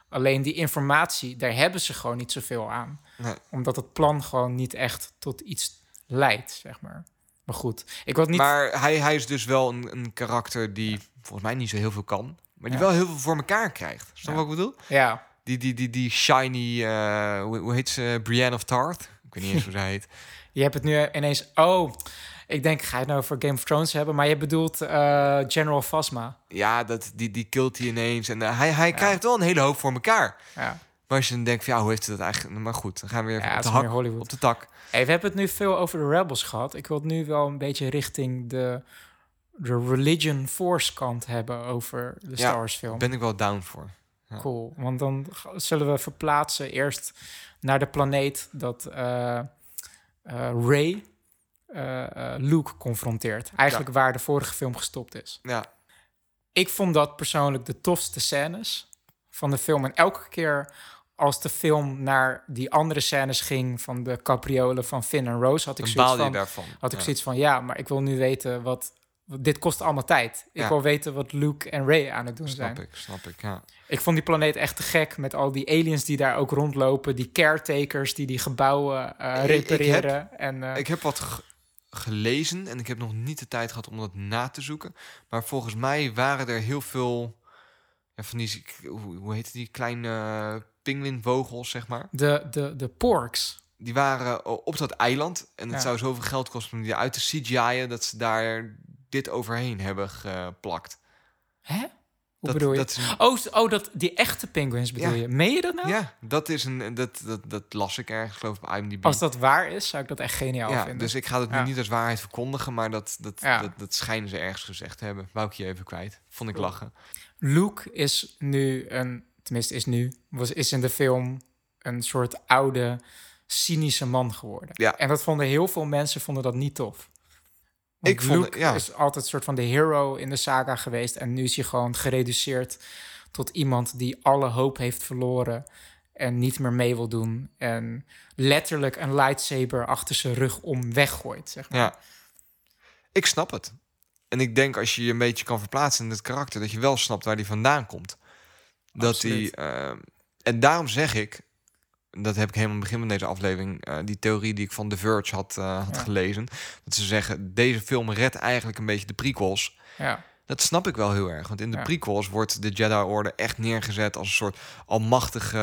Alleen die informatie, daar hebben ze gewoon niet zoveel aan. Nee. Omdat het plan gewoon niet echt tot iets leidt, zeg maar. Maar goed, ik het niet... Maar hij, hij is dus wel een, een karakter die volgens mij niet zo heel veel kan. Maar die Ja. wel heel veel voor elkaar krijgt. Snap je Ja. wat ik bedoel? Ja, Die, die, die, die shiny, eh, hoe, hoe heet ze? Brienne of Tarth? Ik weet niet eens hoe zij heet. je hebt het nu ineens... Oh, ik denk, ga je het nou over Game of Thrones hebben? Maar je bedoelt eh, General Phasma. Ja, dat, die, die killt hij ineens. En eh, hij, hij krijgt wel een hele hoop voor elkaar. Ja. Maar als je dan denkt, van, ja, hoe heeft hij dat eigenlijk... Maar goed, dan gaan we weer Ja, op, de hak, op de tak. Hey, we hebben het nu veel over de Rebels gehad. Ik wil het nu wel een beetje richting de, de Religion Force kant hebben over de Star Wars film. ben ik wel down voor. Cool, want dan zullen we verplaatsen eerst naar de planeet dat eh eh, Ray eh, Luke confronteert. Eigenlijk waar de vorige film gestopt is. Ja, Ik vond dat persoonlijk de tofste scènes van de film. En elke keer als de film naar die andere scènes ging... van de capriolen van Finn en Rose... had ik zoiets van, daarvan. had ik Ja. zoiets van... ja, maar ik wil nu weten wat- Dit kost allemaal tijd. Ik Ja. wil weten wat Luke en Ray aan het doen zijn. Snap ik, snap ik, ja. Ik vond die planeet echt te gek met al die aliens die daar ook rondlopen. Die caretakers die die gebouwen eh, Ik- ik heb- repareren. en, eh, Ik heb wat ge- gelezen en ik heb nog niet de tijd gehad om dat na te zoeken. Maar volgens mij waren er heel veel ja, van die, hoe, hoe heet die, kleine uh, pinguïnvogels, zeg maar. de, de, de porks. Die waren eh, op dat eiland en het Ja. zou zoveel geld kosten om die uit te CGI'en dat ze daar dit overheen hebben geplakt. Hè? Hoe Dat- bedoel je? dat een- oh, oh, dat, die echte penguins bedoel Ja. je? Meen je dat nou? Ja, dat is een, dat, dat, dat las ik ergens, geloof ik, op IMDb. Als dat waar is, zou ik dat echt geniaal ja, vinden. dus ik ga het nu Ja. niet als waarheid verkondigen, maar dat, dat, dat, dat schijnen ze ergens gezegd te hebben. Wou ik je even kwijt. Vond ik lachen. Luke is nu een, tenminste is nu, was, is in de film een soort oude, cynische man geworden. Ja. En dat vonden heel veel mensen vonden dat niet tof. Want Ik vond- Luke ja. is altijd een soort van de hero in de saga geweest. En nu is hij gewoon gereduceerd tot iemand die alle hoop heeft verloren. En niet meer mee wil doen. En letterlijk een lightsaber achter zijn rug om weggooit. Zeg maar. Ja. Ik snap het. En ik denk als je je een beetje kan verplaatsen in het karakter, dat je wel snapt waar die vandaan komt. Dat Absoluut. ehm, en daarom zeg ik, dat heb ik helemaal het begin van deze aflevering, eh, die theorie die ik van The Verge had, eh, had Ja. gelezen. Dat ze zeggen, deze film redt eigenlijk een beetje de prequels. Ja. Dat snap ik wel heel erg. Want in de Ja. prequels wordt de Jedi-orde echt neergezet als een soort almachtige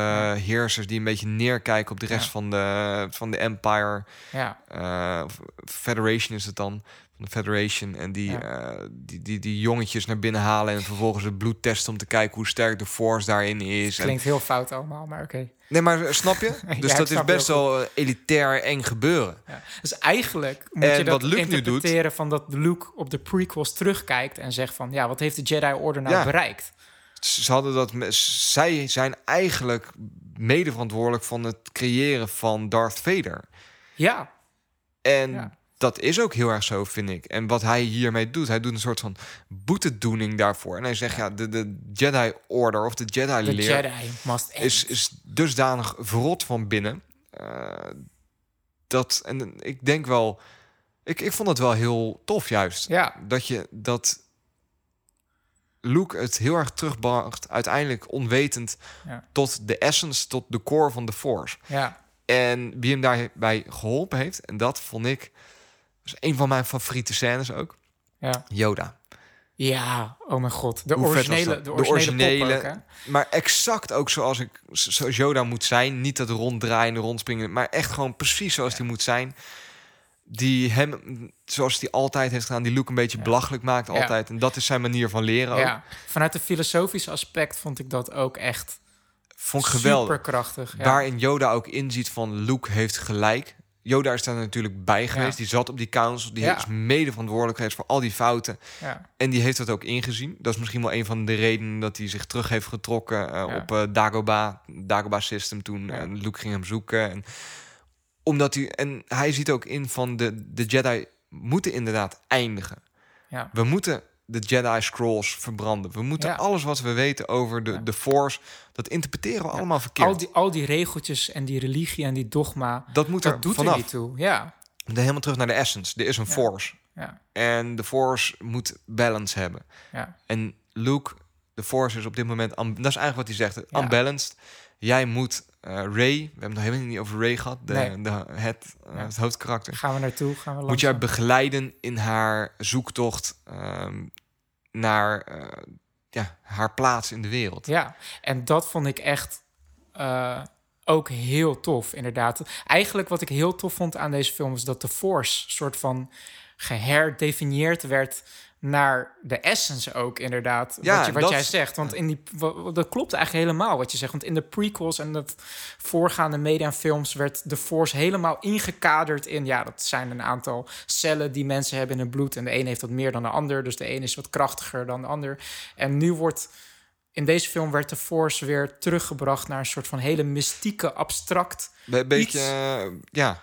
heersers die een beetje neerkijken op de rest Ja. van, de, van de Empire. ja. Eh, Federation is het dan. Van de Federation. En die, Ja. eh, die, die, die jongetjes naar binnen halen en vervolgens het bloed testen om te kijken hoe sterk de Force daarin is. En, Klinkt heel fout allemaal, maar oké. nee, maar snap je? Dus dat is best wel eh, elitair eng gebeuren. Ja. Dus eigenlijk moet En je dat wat Luke nu doet- interpreteren van dat Luke op de prequels terugkijkt en zegt van ja, wat heeft de Jedi Order nou bereikt? Ze hadden dat. Zij zijn eigenlijk mede verantwoordelijk van het creëren van Darth Vader. Ja, En Ja. Dat is ook heel erg zo, vind ik. En wat hij hiermee doet, hij doet een soort van boetedoening daarvoor. En hij zegt, ja, de, de Jedi Order of de Jedi-leer Jedi is, is dusdanig verrot van binnen. eh, dat, en ik denk wel, ik, ik vond het wel heel tof juist. Ja, Dat je dat Luke het heel erg terugbracht, uiteindelijk onwetend Ja. tot de essence, tot de core van de Force. ja, En wie hem daarbij geholpen heeft, en dat vond ik, is een van mijn favoriete scènes ook, ja. Yoda. Ja, oh mijn god. De Hoe originele, de De originele, pop originele- ook, hè? Maar exact ook zoals ik zoals Yoda moet zijn. Niet dat ronddraaien, rondspringen, maar echt gewoon precies zoals hij moet zijn. Die hem, zoals hij altijd heeft gedaan, die Luke een beetje Ja. belachelijk maakt Ja. altijd. En dat is zijn manier van leren ook. Ja, vanuit de filosofische aspect vond ik dat ook echt Vond ik geweldig. superkrachtig. Ja. Waarin Yoda ook inziet van Luke heeft gelijk. Yoda is daar natuurlijk bij geweest. Ja. Die zat op die council. Die Ja. is mede verantwoordelijk geweest voor al die fouten. ja. En die heeft dat ook ingezien. Dat is misschien wel een van de redenen dat hij zich terug heeft getrokken eh, op eh, Dagobah. Dagobah System toen. Luke ging hem zoeken. En, omdat hij, en hij ziet ook in van de, de Jedi moeten inderdaad eindigen. Ja. We moeten de Jedi Scrolls verbranden. We moeten Ja. alles wat we weten over de, Ja. de Force... dat interpreteren we allemaal verkeerd. Al, die, al die regeltjes en die religie en die dogma, dat moet dat er doet vanaf. er niet toe. Ja, Dan helemaal terug naar de essence. Er is een. Force. ja, En de Force moet balance hebben. ja. En Luke, de Force is op dit moment... Dat is eigenlijk wat hij zegt. Unbalanced. Jij moet eh Ray... We hebben het nog helemaal niet over Ray gehad. De, Nee. de, het, eh, Ja. het hoofdkarakter. Gaan we naartoe? Gaan we Moet jij langzaam? begeleiden in haar zoektocht... ehm, naar eh, ja, haar plaats in de wereld. Ja, en dat vond ik echt eh, ook heel tof, inderdaad. Eigenlijk wat ik heel tof vond aan deze film... is dat de Force soort van geherdefinieerd werd naar de essence ook, inderdaad. Ja, wat je, wat dat- jij zegt. Want in die, dat klopt eigenlijk helemaal wat je zegt. Want in de prequels en de voorgaande mediafilms... werd de Force helemaal ingekaderd in... ja, dat zijn een aantal cellen die mensen hebben in hun bloed... en de een heeft wat meer dan de ander. Dus de een is wat krachtiger dan de ander. En nu wordt... In deze film werd de Force weer teruggebracht naar een soort van hele mystieke, abstract. Een beetje, Iets- eh, ja,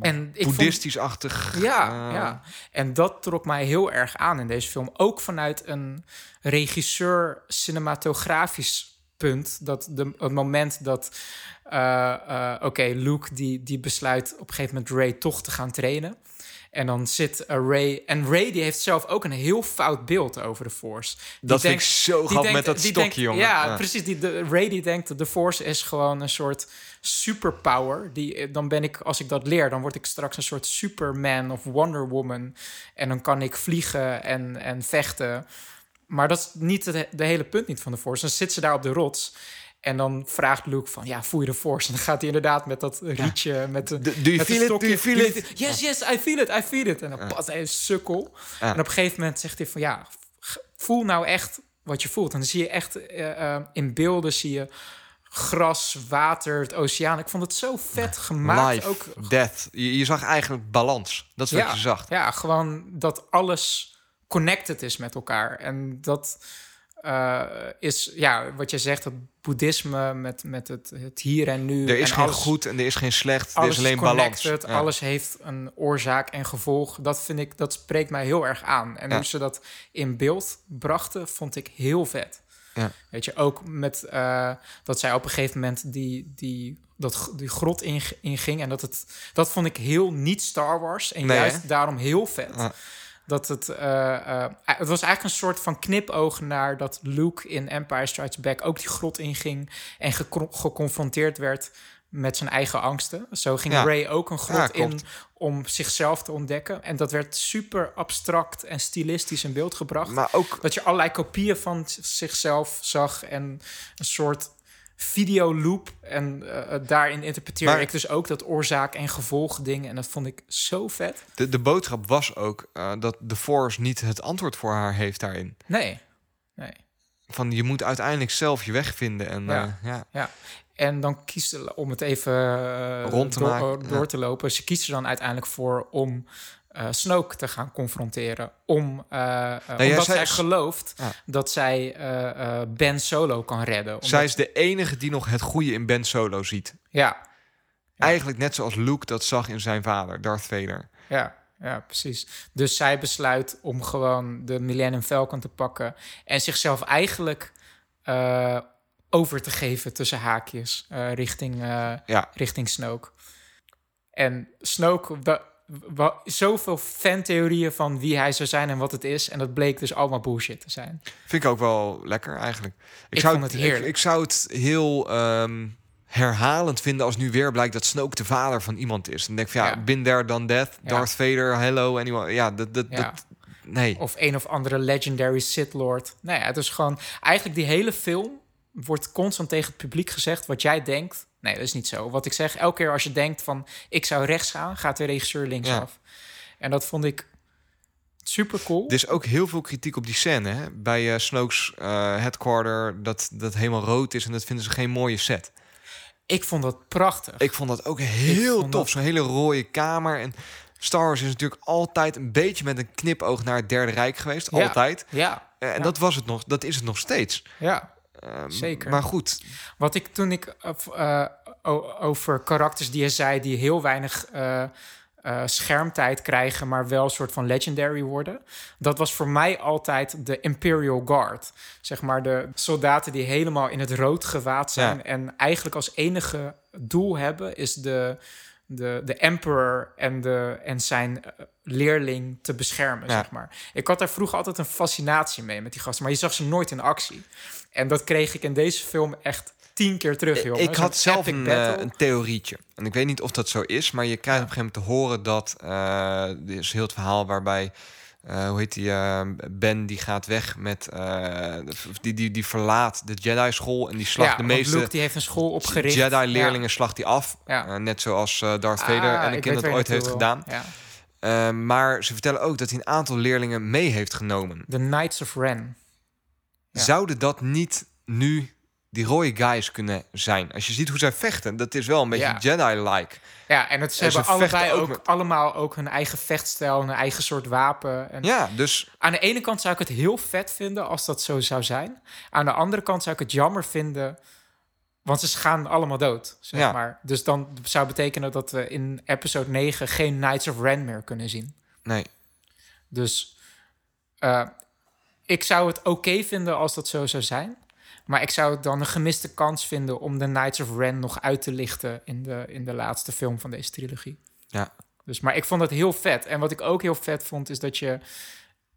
En vond- boeddhistisch-achtig. ja, eh, ja. En dat trok mij heel erg aan in deze film. Ook vanuit een regisseur cinematografisch punt. Dat de, het moment dat, eh, eh, oké, Luke die, die besluit op een gegeven moment Ray toch te gaan trainen. En dan zit Ray... En Ray die heeft zelf ook een heel fout beeld over de Force. Die Dat vind denkt- ik zo denkt- met dat stokje, denkt- jongen. Ja, Ja. precies. Die, de, Ray die denkt dat de Force is gewoon een soort superpower. Die, eh, dan ben ik, als ik dat leer, dan word ik straks een soort Superman of Wonder Woman. En dan kan ik vliegen en, en vechten. Maar dat is niet het de hele punt niet van de Force. Dan zit ze daar op de rots. En dan vraagt Luke van, ja, voel je de Force? En dan gaat hij inderdaad met dat rietje, met de... Do- do you met de feel it? Do stokje- you feel do it? Yes, yes, I feel it, I feel it. En dan pas hij een sukkel. En op een gegeven moment zegt hij van, ja, voel nou echt wat je voelt. En dan zie je echt eh, eh, in beelden zie je gras, water, het oceaan. Ik vond het zo vet gemaakt. Life, Ook, death. Je, je zag eigenlijk balans. Dat is wat ja, je zag. ja, gewoon dat alles connected is met elkaar. En dat eh, is, ja, wat je zegt, het boeddhisme met, met het, het hier en nu. Er is en geen alles, goed en er is geen slecht. Er Alles is alleen balans. Ja. alles heeft een oorzaak en gevolg. Dat vind ik, dat spreekt mij heel erg aan. En Ja. hoe ze dat in beeld brachten, vond ik heel vet. Ja. Weet je, ook met eh, dat zij op een gegeven moment die, die, dat, die grot in, inging. En dat het, dat vond ik heel niet Star Wars. En Nee, juist hè? daarom heel vet. Dat het, eh, eh, het was eigenlijk een soort van knipoog naar dat Luke in Empire Strikes Back ook die grot inging en gecro- geconfronteerd werd met zijn eigen angsten. Zo ging Ja. Ray ook een Ja, grot in om zichzelf te ontdekken. En dat werd super abstract en stilistisch in beeld gebracht. Maar ook Dat je allerlei kopieën van zichzelf zag en een soort videoloop. En eh, eh, daarin interpreteerde Maar- ik dus ook dat oorzaak en gevolg ding. En dat vond ik zo vet. de, de boodschap was ook eh, dat de Force niet het antwoord voor haar heeft daarin. Nee, nee. Van je moet uiteindelijk zelf je weg vinden. En Ja. ja. Ja, en dan kiest ze, om het even Rond te door, maken, door ja. te lopen, ze kiest er dan uiteindelijk voor om eh Snoke te gaan confronteren. Om, jij omdat zij gelooft Ja. dat zij Ben Solo kan redden. Omdat- Zij is de enige die nog het goede in Ben Solo ziet. Ja. Eigenlijk net zoals Luke dat zag in zijn vader, Darth Vader. Ja, ja, precies. Dus zij besluit om gewoon de Millennium Falcon te pakken en zichzelf eigenlijk over te geven tussen haakjes richting, Ja. richting Snoke. En Snoke, zoveel fantheorieën van wie hij zou zijn en wat het is. En dat bleek dus allemaal bullshit te zijn. Vind ik ook wel lekker eigenlijk. Ik zou vond het heerlijk. Ik, ik zou het heel ehm, herhalend vinden als nu weer blijkt dat Snoke de vader van iemand is. Dan denk ik van ja, Ja. been there, that. Ja. Darth Vader, hello, anyone. Ja, dat, dat, Ja. dat nee. Of een of andere legendary Sith Lord. Nou ja, het is gewoon... Eigenlijk die hele film wordt constant tegen het publiek gezegd... wat jij denkt. Nee, dat is niet zo. Wat ik zeg, elke keer als je denkt van... ik zou rechts gaan, gaat de regisseur linksaf. En dat vond ik super cool. Er is ook heel veel kritiek op die scène hè? bij eh, Snoke's eh, headquarter. Dat dat helemaal rood is en dat vinden ze geen mooie set. Ik vond dat prachtig. Ik vond dat ook heel tof. dat- Zo'n hele rode kamer. En Star Wars is natuurlijk altijd een beetje met een knipoog naar het Derde Rijk geweest. Ja. Altijd. Ja, Eh, en Ja. dat was het nog. Dat is het nog steeds. ja. Ehm, Zeker. Maar goed, Wat ik toen ik eh, eh, over karakters die je zei die heel weinig eh, schermtijd krijgen, maar wel een soort van legendary worden. Dat was voor mij altijd de Imperial Guard. Zeg maar de soldaten die helemaal in het rood gewaad zijn Ja. en eigenlijk als enige doel hebben is de, de, de emperor en, de, en zijn eh, leerling te beschermen, Ja. zeg maar. Ik had daar vroeger altijd een fascinatie mee met die gasten, maar je zag ze nooit in actie. En dat kreeg ik in deze film echt tien keer terug, joh. ik had zelf een, eh, een theorietje. En ik weet niet of dat zo is, maar je krijgt op een gegeven moment te horen dat... eh er is heel het verhaal waarbij... eh, hoe heet die? eh, ben die gaat weg met... eh, die, die, die verlaat de Jedi-school en die slacht ja, de meeste... Luke die heeft een school opgericht. Jedi-leerlingen slacht hij af. Ja. Net zoals Darth Ja. Vader Ah, en een ik kind dat ooit heeft wil. gedaan. Ja. Maar ze vertellen ook dat hij een aantal leerlingen mee heeft genomen. The Knights of Ren. Ja. Zouden dat niet nu die rode guys kunnen zijn? Als je ziet hoe zij vechten, dat is wel een beetje Ja. Jedi-like. Ja, en het, ze En ze hebben allebei ook met- allemaal ook hun eigen vechtstijl, hun eigen soort wapen. En Ja, dus Aan de ene kant zou ik het heel vet vinden als dat zo zou zijn. Aan de andere kant zou ik het jammer vinden, want ze gaan allemaal dood, zeg Ja. maar. Dus dan zou betekenen dat we in episode 9 geen Knights of Ren meer kunnen zien. nee. Dus eh, ik zou het oké vinden als dat zo zou zijn. Maar ik zou het dan een gemiste kans vinden om de Knights of Ren nog uit te lichten in de, in de laatste film van deze trilogie. Ja. Dus, maar ik vond het heel vet. En wat ik ook heel vet vond, is dat je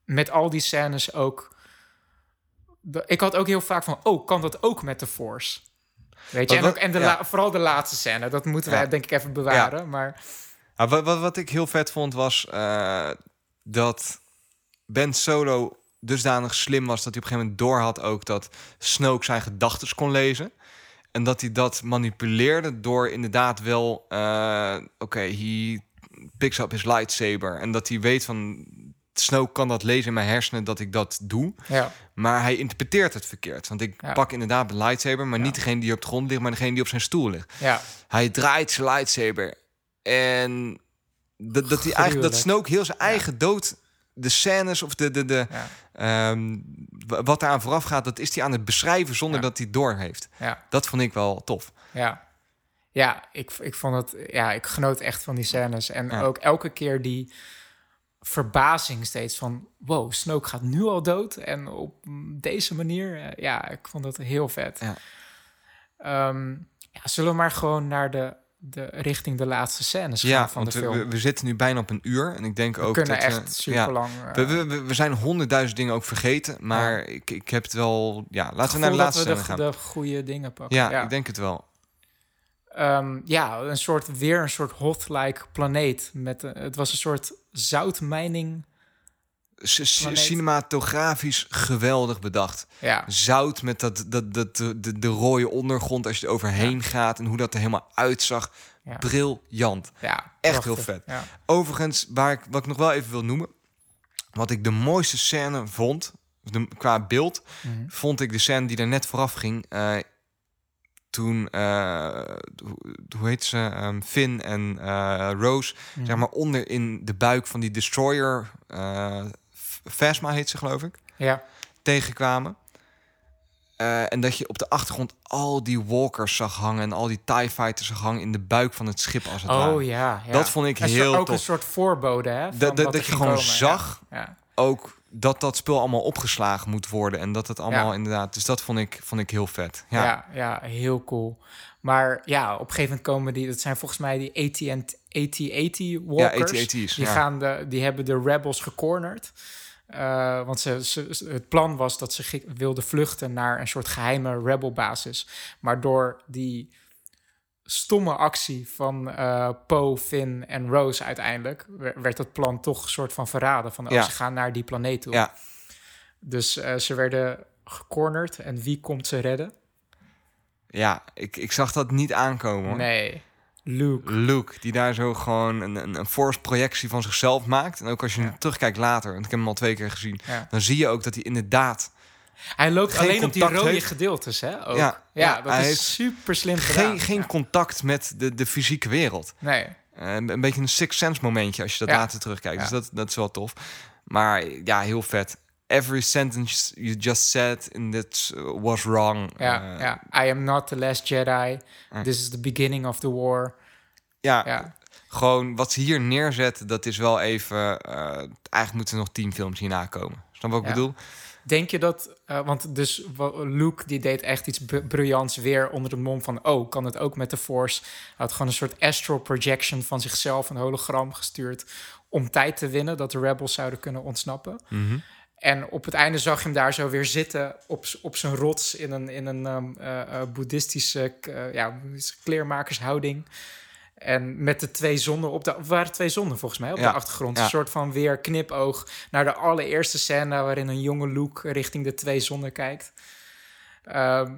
met al die scènes ook. de- ik had ook heel vaak van, oh, kan dat ook met de Force? Weet je, Wat- en, ook, en de ja. la- vooral de laatste scène, dat moeten Ja. wij denk ik even bewaren. Maar Ja, wat, wat, wat ik heel vet vond was eh, dat Ben Solo dusdanig slim was dat hij op een gegeven moment doorhad ook dat Snoke zijn gedachten kon lezen. En dat hij dat manipuleerde door inderdaad wel, eh, oké, he picks up his lightsaber. En dat hij weet van, Snoke kan dat lezen in mijn hersenen dat ik dat doe. ja, Maar hij interpreteert het verkeerd. Want ik Ja. pak inderdaad de lightsaber, maar Ja. niet degene die op de grond ligt, maar degene die op zijn stoel ligt. ja, Hij draait zijn lightsaber. En dat, dat, hij eigenlijk, dat. Snoke heel zijn eigen dood... De scènes of de, de, de, ja, ehm, wat eraan vooraf gaat... dat is hij aan het beschrijven zonder Ja. dat hij door heeft. ja. Dat vond ik wel tof. Ja, ja ik, ik vond het, ja, ik genoot echt van die scènes. En ook elke keer die verbazing steeds van... wow, Snoke gaat nu al dood en op deze manier. eh, Ja, ik vond dat heel vet. Ja. Ehm, ja, zullen we maar gewoon naar de, de richting de laatste scènes Ja, van de film? we, we zitten nu bijna op een uur. En ik denk We ook kunnen dat... we- echt super ja, lang... we, we, we- we zijn honderdduizend dingen ook vergeten. Maar ik, ik heb het wel... Ja, laten we naar de laatste scène gaan. de, de goede dingen pakken. ja, ik denk het wel. Ehm, ja, een soort, weer een soort hot-like planeet. Met, een- het was een soort zoutmijning. Cinematografisch geweldig bedacht. Ja, zout met dat, dat, dat, de, de rode ondergrond als je er overheen gaat en hoe dat er helemaal uitzag. ja, Briljant. ja Echt heel vet. Overigens, waar ik, wat ik nog wel even wil noemen, wat ik de mooiste scène vond, de, qua beeld, Mhm. vond ik de scène die er net vooraf ging. eh, toen, eh, hoe, heet ze, Ehm, Finn en eh, Rose, Mhm. zeg maar onder in de buik van die destroyer, Phasma heet ze geloof ik Ja, tegenkwamen. Eh, en dat je op de achtergrond al die walkers zag hangen en al die TIE fighters zag hangen in de buik van het schip als het ware. Oh ja, ja. Dat vond ik soort- heel Ook tof. een soort voorbode, hè? van Dat- dat- wat dat je gewoon komen, ja. zag Ja. Ook dat dat spul allemaal opgeslagen moet worden en dat het allemaal Ja. inderdaad. Dus dat vond ik, vond ik heel vet. Ja, Ja. ja, heel cool. Maar ja, op een gegeven moment komen die... Dat zijn volgens mij die AT&T AT-80 walkers. AT-AT's, die, ja. gaan de, die hebben de rebels gecornerd. Eh, want ze, ze, het plan was dat ze wilden vluchten naar een soort geheime rebelbasis. Maar door die stomme actie van eh Poe, Finn en Rose uiteindelijk... wer- werd het plan toch een soort van verraden. Van, oh, Ja. ze gaan naar die planeet toe. ja. Dus eh, ze werden gecornerd. En wie komt ze redden? ja ik, ik zag dat niet aankomen. Hoor. Nee, Luke. Luke, die daar zo gewoon een, een, een force projectie van zichzelf maakt. En ook als je Ja. terugkijkt later, want ik heb hem al twee keer gezien, Ja. dan zie je ook dat hij inderdaad Hij loopt Geen alleen op die rode heeft. gedeeltes, hè? Ook. Ja, Ja, dat hij is super slim gedaan. geen, geen Ja. contact met de, de fysieke wereld. Nee, Eh, een beetje een six sense momentje als je dat later terugkijkt. Dus dat, dat is wel tof. Maar ja, heel vet. Every sentence you just said in this uh, was wrong. ja, Eh, ja. I am not the last Jedi. This is the beginning of the war. ja, Ja, gewoon wat ze hier neerzetten, dat is wel even... eh, eigenlijk moeten er nog tien films hierna komen. Snap wat ik Ja. bedoel? Denk je dat, want dus Luke die deed echt iets br- briljants weer onder de mom van, oh, kan het ook met de Force? Hij had gewoon een soort astral projection van zichzelf, een hologram gestuurd, om tijd te winnen dat de rebels zouden kunnen ontsnappen. Mhm. En op het einde zag je hem daar zo weer zitten op, op zijn rots in een, in een eh, eh, boeddhistische eh, ja, kleermakershouding. En met de twee zonnen op de... Waren twee zonnen volgens mij op Ja, de achtergrond. ja. Een soort van weer knipoog naar de allereerste scène... waarin een jonge Luke richting de twee zonnen kijkt. Ehm,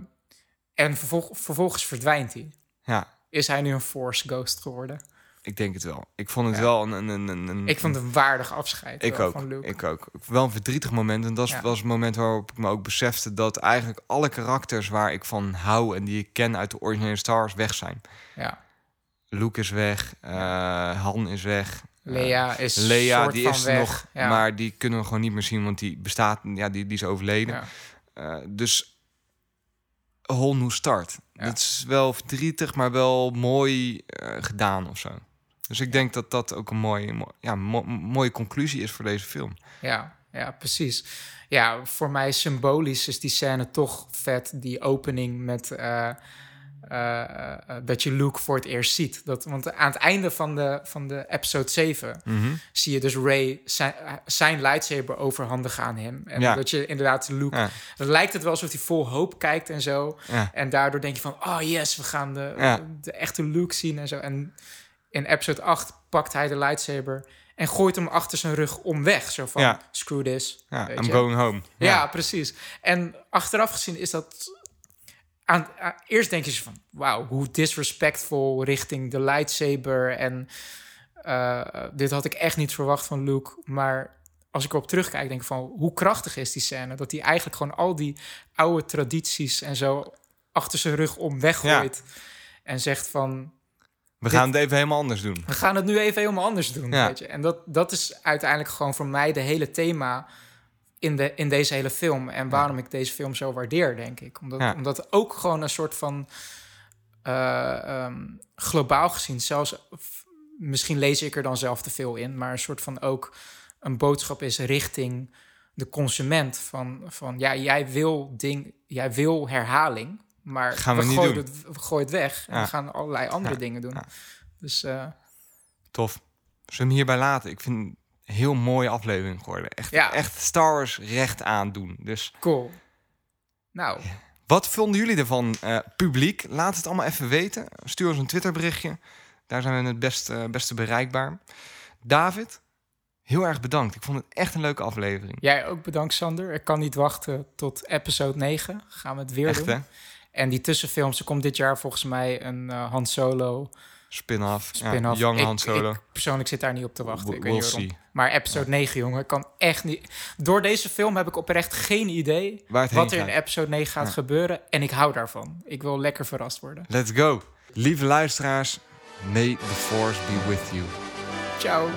en vervolg, vervolgens verdwijnt hij. Ja, Is hij nu een Force Ghost geworden? Ik denk het wel. Ik vond het Ja. wel een... een, een, een- Ik vond het een waardig afscheid Ik wel, ook, van Luke. ik ook. Wel een verdrietig moment. En dat Ja. was het moment waarop ik me ook besefte... dat eigenlijk alle karakters waar ik van hou... en die ik ken uit de originele Star Wars weg zijn. Ja. Luke is weg, eh, Han is weg. eh, Lea is Lea, soort die van is weg. nog, Ja. maar die kunnen we gewoon niet meer zien... want die bestaat, ja, die, die is overleden. Ja. Eh, dus a whole new start. Ja. Dat is wel verdrietig, maar wel mooi gedaan of zo. Dus ik denk dat dat ook een mooie, mo- ja, mo- mooie conclusie is voor deze film. Ja, ja, precies. Ja, voor mij symbolisch is die scène toch vet. Die opening met eh, eh, eh, dat je Luke voor het eerst ziet. Dat, want aan het einde van de, van de episode 7 zie je dus Ray zijn, zijn lightsaber overhandigen aan hem. En Ja. dat je inderdaad Luke... Ja, Dan lijkt het wel alsof hij vol hoop kijkt en zo. ja, En daardoor denk je van, oh yes, we gaan de, de echte Luke zien en zo. En in episode 8 pakt hij de lightsaber en gooit hem achter zijn rug om weg. Zo van, Ja. screw this. ja. I'm je. going home. Ja. precies. En achteraf gezien is dat... Aan, aan- eerst denk je van, wauw, hoe disrespectful richting de lightsaber. En eh, dit had ik echt niet verwacht van Luke. Maar als ik erop terugkijk, denk ik van, hoe krachtig is die scène? Dat hij eigenlijk gewoon al die oude tradities en zo achter zijn rug om weggooit. En zegt van, We gaan het even helemaal anders doen. we gaan het nu even helemaal anders doen. Ja. Weet je? En dat, dat is uiteindelijk gewoon voor mij de hele thema in, de, in deze hele film. En waarom ik deze film zo waardeer, denk ik. Omdat, Ja. omdat ook gewoon een soort van eh, ehm, globaal gezien, zelfs misschien lees ik er dan zelf te veel in, maar een soort van ook een boodschap is richting de consument van, van ja, jij wil ding, jij wil herhaling, maar Gaan we niet gooien doen. Het, we gooien het weg en Ja. we gaan allerlei andere Ja. dingen doen. Ja. Dus eh, Tof. Zullen we hem hierbij laten? Ik vind het een heel mooie aflevering geworden. Echt, echt Star Wars recht aandoen. Dus Cool. Nou, wat vonden jullie ervan, eh, publiek? Laat het allemaal even weten. Stuur ons een Twitterberichtje. Daar zijn we het beste, beste bereikbaar. David, heel erg bedankt. Ik vond het echt een leuke aflevering. jij ook bedankt, Sander. Ik kan niet wachten tot episode 9. Gaan we het weer echt, doen. hè? En die tussenfilms, er komt dit jaar volgens mij een eh Han Solo Spin-off. spin-off. Ja, Young Ik- Han Solo. Ik persoonlijk zit daar niet op te wachten. Ik weet waarom. see. Maar episode 9, jongen, kan echt niet... Door deze film heb ik oprecht geen idee Waar wat er in episode 9 gaat Ja. gebeuren. En ik hou daarvan. Ik wil lekker verrast worden. Let's go. Lieve luisteraars, may the force be with you. Ciao.